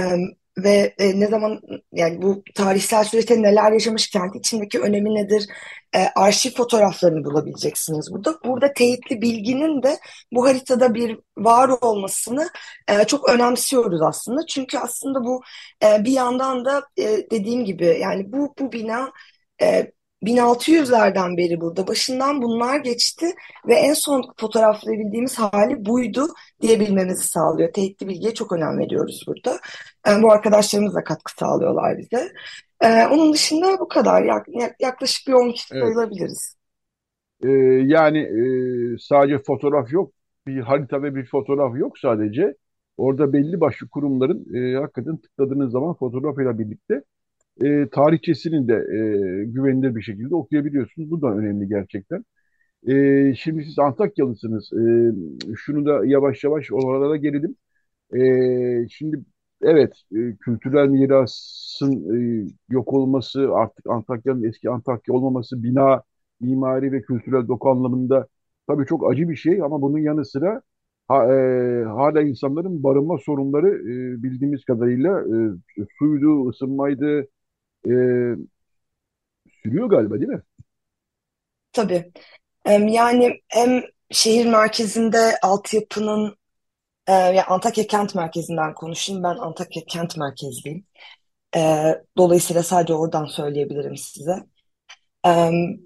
ve e, ne zaman yani bu tarihsel süreçte neler yaşamış, kent içindeki önemi nedir, e, arşiv fotoğraflarını bulabileceksiniz burada. Burada teyitli bilginin de bu haritada bir var olmasını e, çok önemsiyoruz aslında. Çünkü aslında bu e, bir yandan da e, dediğim gibi yani bu bu bina e, 1600'lerden beri burada. Başından bunlar geçti ve en son fotoğraflayabildiğimiz hali buydu diyebilmemizi sağlıyor. Teyitli bilgiye çok önem veriyoruz burada. Yani bu arkadaşlarımız da katkı sağlıyorlar bize. Ee, onun dışında bu kadar. yaklaşık bir 10 kişi evet. sayılabiliriz. Ee, yani e, sadece fotoğraf yok. Bir harita ve bir fotoğraf yok sadece. Orada belli başlı kurumların e, hakikaten tıkladığınız zaman fotoğrafıyla birlikte e, tarihçesini de e, güvenilir bir şekilde okuyabiliyorsunuz. Bu da önemli gerçekten. E, şimdi siz Antakyalısınız. E, şunu da yavaş yavaş oralara gelelim. E, şimdi evet e, kültürel mirasın e, yok olması, artık Antakya'nın eski Antakya olmaması, bina, mimari ve kültürel doku anlamında tabii çok acı bir şey ama bunun yanı sıra ha, e, hala insanların barınma sorunları e, bildiğimiz kadarıyla e, suydu, ısınmaydı, e, sürüyor galiba değil mi? Tabii. Yani hem şehir merkezinde altyapının e, ya Antakya kent merkezinden konuşayım. Ben Antakya kent merkezliyim. Dolayısıyla sadece oradan söyleyebilirim size.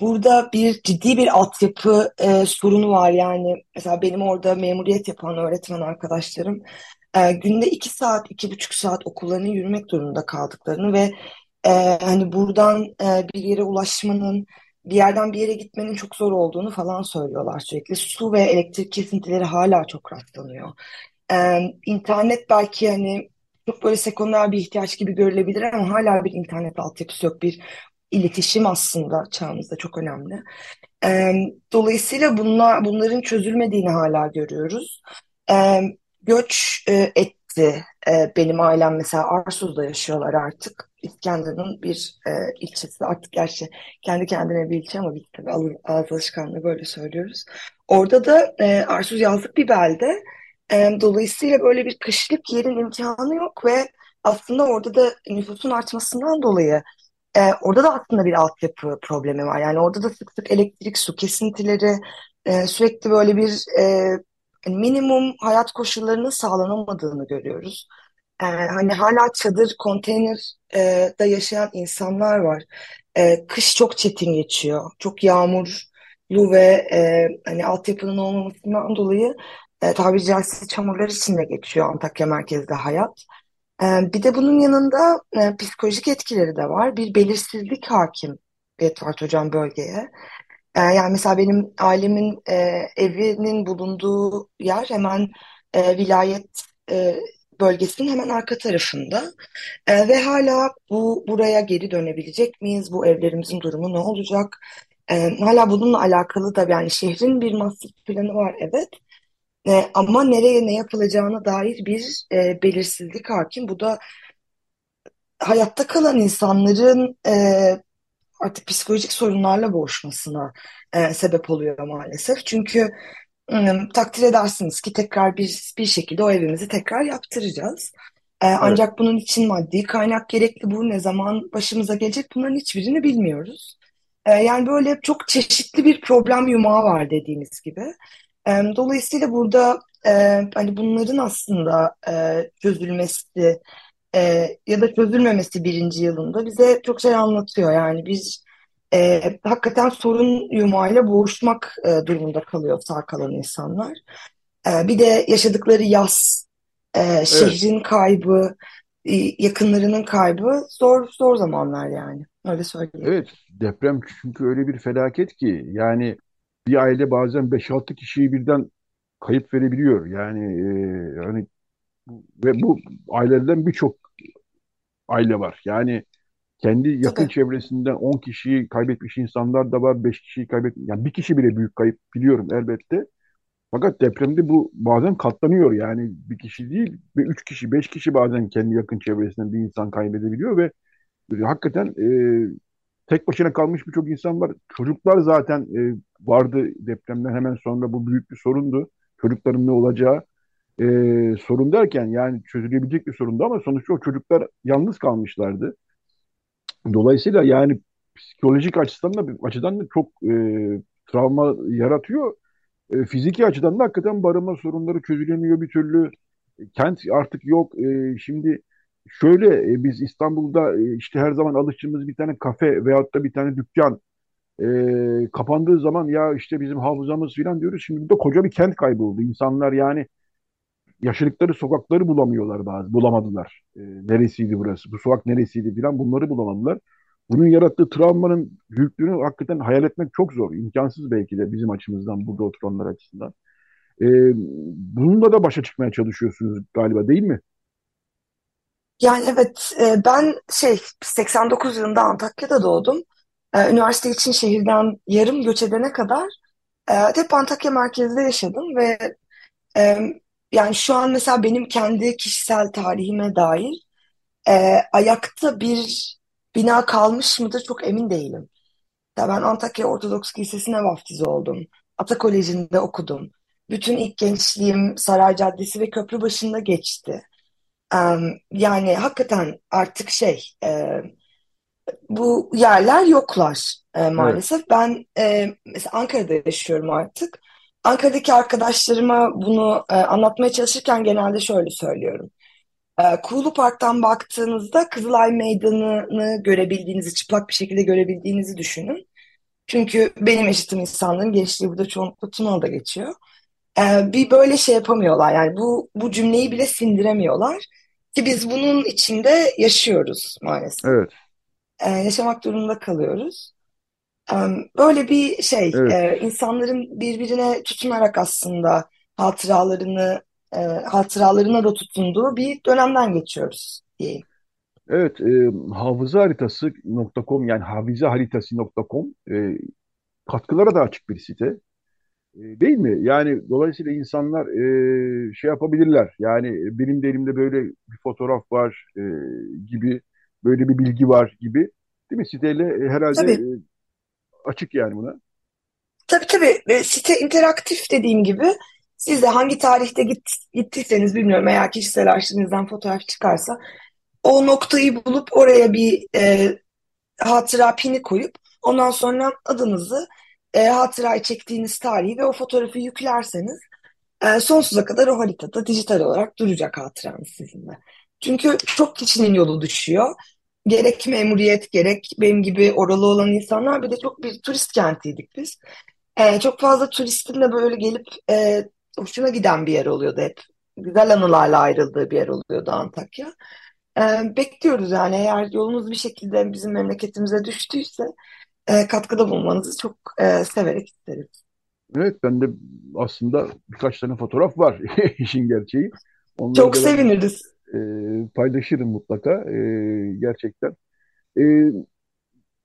Burada bir ciddi bir altyapı e, sorunu var. Yani mesela benim orada memuriyet yapan öğretmen arkadaşlarım günde iki saat, iki buçuk saat okullarına yürümek durumunda kaldıklarını ve e, hani buradan e, bir yere ulaşmanın, bir yerden bir yere gitmenin çok zor olduğunu falan söylüyorlar sürekli. Su ve elektrik kesintileri hala çok rastlanıyor. E, internet belki hani çok böyle sekonder bir ihtiyaç gibi görülebilir ama hala bir internet altyapısı yok. Bir iletişim aslında çağımızda çok önemli. E, dolayısıyla bunlar, bunların çözülmediğini hala görüyoruz. E, göç e, etti. E, benim ailem mesela Arsuz'da yaşıyorlar artık. İskenderun'un bir e, ilçesi. Artık gerçi kendi kendine bir ilçe ama biz tabii ağız alışkanlığı böyle söylüyoruz. Orada da e, Arsuz yazlık bir belde. E, dolayısıyla böyle bir kışlık yerin imkanı yok ve aslında orada da nüfusun artmasından dolayı e, orada da aslında bir altyapı problemi var. Yani orada da sık sık elektrik, su kesintileri, e, sürekli böyle bir e, minimum hayat koşullarının sağlanamadığını görüyoruz. E, hani hala çadır, konteyner e, da yaşayan insanlar var. E, kış çok çetin geçiyor. Çok yağmurlu ve e, hani altyapının olmamasından dolayı e, tabiri caizse çamurlar içinde geçiyor Antakya merkezde hayat. E, bir de bunun yanında e, psikolojik etkileri de var. Bir belirsizlik hakim Edward Hocam bölgeye. E, yani mesela benim ailemin e, evinin bulunduğu yer hemen e, vilayet e, bölgesinin hemen arka tarafında e, ve hala bu buraya geri dönebilecek miyiz? Bu evlerimizin durumu ne olacak? E, hala bununla alakalı da yani şehrin bir master planı var evet e, ama nereye ne yapılacağına dair bir e, belirsizlik hakim. Bu da hayatta kalan insanların e, artık psikolojik sorunlarla boğuşmasına e, sebep oluyor maalesef. Çünkü e, takdir edersiniz ki tekrar bir bir şekilde o evimizi tekrar yaptıracağız. E, Evet. ancak bunun için maddi kaynak gerekli. Bu ne zaman başımıza gelecek bunların hiçbirini bilmiyoruz. E, yani böyle çok çeşitli bir problem yumağı var dediğiniz gibi. E, dolayısıyla burada e, hani bunların aslında e, çözülmesi e, ya da çözülmemesi birinci yılında bize çok şey anlatıyor. Yani biz e, hakikaten sorun yumağıyla boğuşmak e, durumunda kalıyor sağ kalan insanlar. E, bir de yaşadıkları yaz, e, Evet. şehrin kaybı, e, yakınlarının kaybı zor zor zamanlar yani. Öyle söyleyeyim. Evet, deprem çünkü öyle bir felaket ki yani bir aile bazen 5-6 kişiyi birden kayıp verebiliyor. Yani e, hani ve bu ailelerden birçok aile var. Yani kendi yakın Tabii. çevresinden 10 kişiyi kaybetmiş insanlar da var, 5 kişiyi kaybetmiş. Yani bir kişi bile büyük kayıp biliyorum elbette. Fakat depremde bu bazen katlanıyor. Yani bir kişi değil ve 3 kişi, 5 kişi bazen kendi yakın çevresinden bir insan kaybedebiliyor ve hakikaten e, tek başına kalmış birçok insan var. Çocuklar zaten e, vardı depremden hemen sonra bu büyük bir sorundu. Çocukların ne olacağı e, sorun derken yani çözülebilecek bir sorundu ama sonuçta o çocuklar yalnız kalmışlardı. Dolayısıyla yani psikolojik açıdan da açıdan da çok e, travma yaratıyor. E, fiziki açıdan da hakikaten barınma sorunları çözülemiyor bir türlü. Kent artık yok. E, şimdi şöyle e, biz İstanbul'da e, işte her zaman alıştığımız bir tane kafe veyahut da bir tane dükkan e, kapandığı zaman ya işte bizim hafızamız falan diyoruz. Şimdi burada koca bir kent kayboldu. İnsanlar yani yaşadıkları sokakları bulamıyorlar bazı, bulamadılar. E, neresiydi burası, bu sokak neresiydi falan bunları bulamadılar. Bunun yarattığı travmanın büyüklüğünü hakikaten hayal etmek çok zor. İmkansız belki de bizim açımızdan, burada oturanlar açısından. E, bununla da başa çıkmaya çalışıyorsunuz galiba değil mi? Yani evet e, ben şey 89 yılında Antakya'da doğdum. E, Üniversite için şehirden yarım göç edene kadar e, hep Antakya merkezde yaşadım ve yani şu an mesela benim kendi kişisel tarihime dair e, ayakta bir bina kalmış mıdır çok emin değilim. Ya ben Antakya Ortodoks Lisesi'ne vaftiz oldum. Ata Koleji'nde okudum. Bütün ilk gençliğim Saray Caddesi ve köprü başında geçti. Em, yani hakikaten artık şey e, bu yerler yoklar e, Evet. maalesef. Ben e, mesela Ankara'da yaşıyorum artık. Ankara'daki arkadaşlarıma bunu e, anlatmaya çalışırken genelde şöyle söylüyorum. E, Kuğulu Park'tan baktığınızda Kızılay Meydanı'nı görebildiğinizi, çıplak bir şekilde görebildiğinizi düşünün. Çünkü benim yaşadığım insanların gençliği burada çoğunlukla Tunalı'da geçiyor. E, bir böyle şey yapamıyorlar. Yani bu bu cümleyi bile sindiremiyorlar. Ki biz bunun içinde yaşıyoruz maalesef. Evet, E, yaşamak durumunda kalıyoruz. E, böyle bir şey, evet, e, insanların birbirine tutunarak aslında hatıralarını e, hatıralarına da tutunduğu bir dönemden geçiyoruz diyeyim. Evet, e, hafızaharitası.com yani hafizaharitası.com e, katkılara da açık bir site. E, değil mi? Yani dolayısıyla insanlar e, şey yapabilirler. Yani benim de elimde böyle bir fotoğraf var e, gibi, böyle bir bilgi var gibi. Değil mi? Siteyle e, herhalde Tabii. Açık yani buna. Tabii tabii. Site interaktif dediğim gibi siz de hangi tarihte git, gittiyseniz bilmiyorum eğer kişisel arşivinizden fotoğraf çıkarsa o noktayı bulup oraya bir e, hatıra pini koyup ondan sonra adınızı, e, hatırayı çektiğiniz tarihi ve o fotoğrafı yüklerseniz e, sonsuza kadar o haritada dijital olarak duracak hatıranız sizinle. Çünkü çok kişinin yolu düşüyor. Gerek memuriyet gerek benim gibi oralı olan insanlar bir de çok bir turist kentiydik biz. E, çok fazla turistin de böyle gelip e, hoşuna giden bir yer oluyordu hep. Güzel anılarla ayrıldığı bir yer oluyordu Antakya. E, bekliyoruz yani eğer yolunuz bir şekilde bizim memleketimize düştüyse e, katkıda bulunmanızı çok e, severek isteriz. Evet, bende aslında birkaç tane fotoğraf var <laughs> işin gerçeği. Onları Çok da ben seviniriz. E, paylaşırım mutlaka e, gerçekten. E,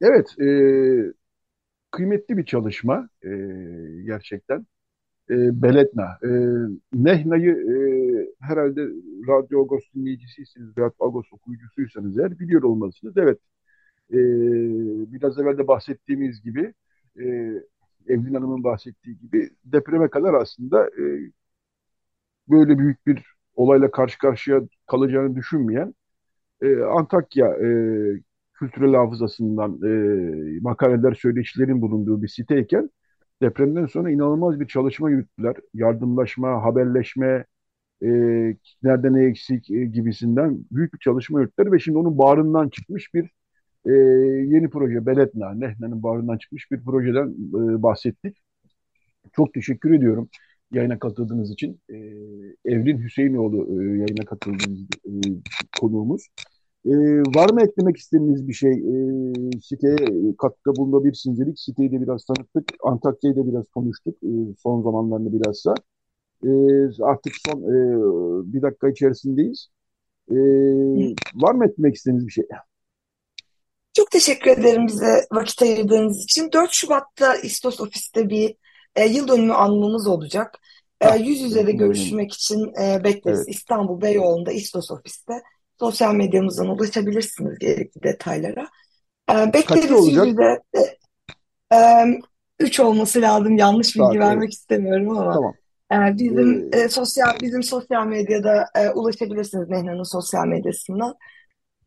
evet, e, kıymetli bir çalışma e, gerçekten. E, Beletna. E, Nehna'yı e, herhalde Radyo Agos dinleyicisiyseniz veya Agos okuyucusuysanız eğer biliyor olmalısınız. Evet, e, biraz evvel de bahsettiğimiz gibi e, Evlin Hanım'ın bahsettiği gibi depreme kadar aslında e, böyle büyük bir olayla karşı karşıya kalacağını düşünmeyen e, Antakya e, kültürel hafızasından e, makaleler, söyleşilerin bulunduğu bir siteyken depremden sonra inanılmaz bir çalışma yürüttüler. Yardımlaşma, haberleşme, e, nerede ne eksik e, gibisinden büyük bir çalışma yürüttüler ve şimdi onun bağrından çıkmış bir e, yeni proje Beletna, Nehna'nın bağrından çıkmış bir projeden e, bahsettik. Çok teşekkür ediyorum yayına katıldığınız için. E, Evrin Hüseyinoğlu e, yayına katıldığınız e, konuğumuz. E, var mı eklemek istediğiniz bir şey? E, siteye katkıda bulunabilirsiniz dedik. Siteyi de biraz tanıttık. Antakya'yı da biraz konuştuk. E, son zamanlarında bilhassa. E, artık son e, bir dakika içerisindeyiz. E, var mı eklemek istediğiniz bir şey? Çok teşekkür ederim bize vakit ayırdığınız için. 4 Şubat'ta İstos Ofis'te bir e, yıl dönümü anmamız olacak. E, Ha, yüz yüze de evet, görüşmek için e, bekleriz. evet. İstanbul Beyoğlu'nda İstos Ofis'te. Sosyal medyamızdan ulaşabilirsiniz gerekli detaylara. E, bekleriz yüz olacak? yüze. E, e, 3 olması lazım. Yanlış bilgi Saat, evet. vermek istemiyorum ama. Tamam. E, bizim E, e, sosyal bizim sosyal medyada e, ulaşabilirsiniz Nehna'nın sosyal medyasından.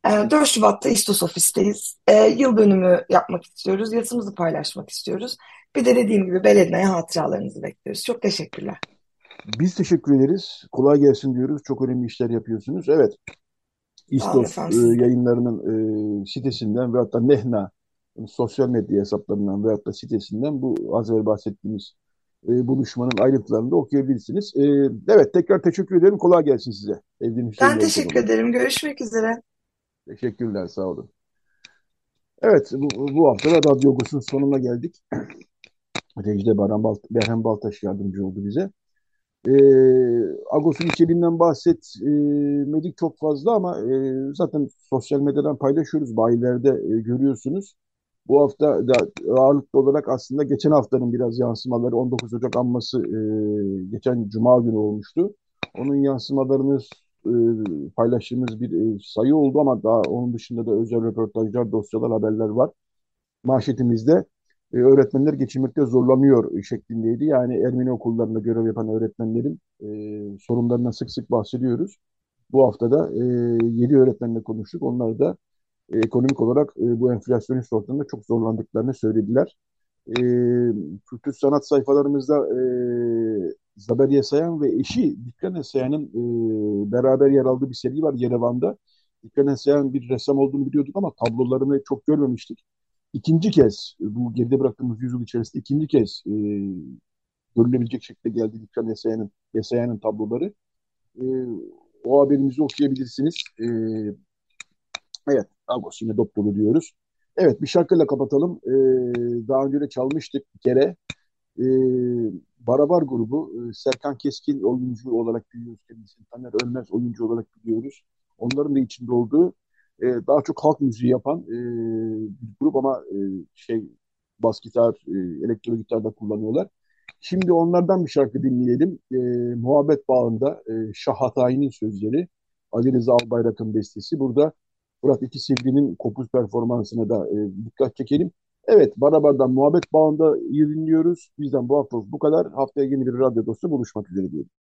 E, 4 Şubat'ta İstos Ofis'teyiz. E, yıl dönümü yapmak istiyoruz. Yazımızı paylaşmak istiyoruz. Bir de dediğim gibi Beledne'ye hatıralarınızı bekliyoruz. Çok teşekkürler. biz teşekkür ederiz. Kolay gelsin diyoruz. Çok önemli işler yapıyorsunuz. Evet. Olun İstos e, yayınlarının e, sitesinden veyahut da Nehna sosyal medya hesaplarından veyahut da sitesinden bu az evvel bahsettiğimiz e, buluşmanın ayrıntılarını da okuyabilirsiniz. E, evet tekrar teşekkür ederim. Kolay gelsin size. Evlin Ben teşekkür konuğum. ederim. Görüşmek üzere. Teşekkürler. Sağ olun. Evet bu, bu hafta da Radyo sonuna geldik. Recde Baran Balt Berhem Baltaş yardımcı oldu bize. E, Agos'un içeriğinden bahsetmedik çok fazla ama e, zaten sosyal medyadan paylaşıyoruz. Bayilerde e, görüyorsunuz. Bu hafta da ağırlıklı olarak aslında geçen haftanın biraz yansımaları 19 Ocak anması e, geçen Cuma günü olmuştu. Onun yansımalarını e, paylaştığımız bir e, sayı oldu ama daha onun dışında da özel röportajlar, dosyalar, haberler var. Manşetimizde e, öğretmenler geçinmekte zorlanıyor şeklindeydi. Yani Ermeni okullarında görev yapan öğretmenlerin e, sorunlarından sık sık bahsediyoruz. Bu hafta da e, 7 öğretmenle konuştuk. Onlar da e, ekonomik olarak e, bu enflasyonist ortamda çok zorlandıklarını söylediler. E, kültür sanat sayfalarımızda e, Zaberiye Sayan ve eşi Dikran Sayan'ın e, beraber yer aldığı bir seri var Yerevan'da. Dikran Sayan bir ressam olduğunu biliyorduk ama tablolarını çok görmemiştik. İkinci kez bu geride bıraktığımız yüzyıl içerisinde ikinci kez e, görülebilecek şekilde geldi Dikran Esayan'ın Esayan'ın tabloları. E, o haberimizi okuyabilirsiniz. E, evet, Agos yine dop dolu diyoruz. Evet, bir şarkıyla kapatalım. E, daha önce de çalmıştık bir kere. E, Barabar grubu, e, Serkan Keskin oyuncu olarak biliyoruz kendisini, Taner Ölmez oyuncu olarak biliyoruz. Onların da içinde olduğu e, daha çok halk müziği yapan e, bir grup ama e, şey bas gitar, e, elektro gitar da kullanıyorlar. Şimdi onlardan bir şarkı dinleyelim. E, Muhabbet Bağı'nda e, Şah Hatayi'nin sözleri, Ali Rıza Albayrak'ın bestesi. Burada Fırat İki Sivri'nin kopuz performansına da e, dikkat çekelim. Evet, Barabar'dan Muhabbet Bağı'nda dinliyoruz. Bizden bu hafta bu kadar. Haftaya yeni bir radyo dostu buluşmak üzere diyorum.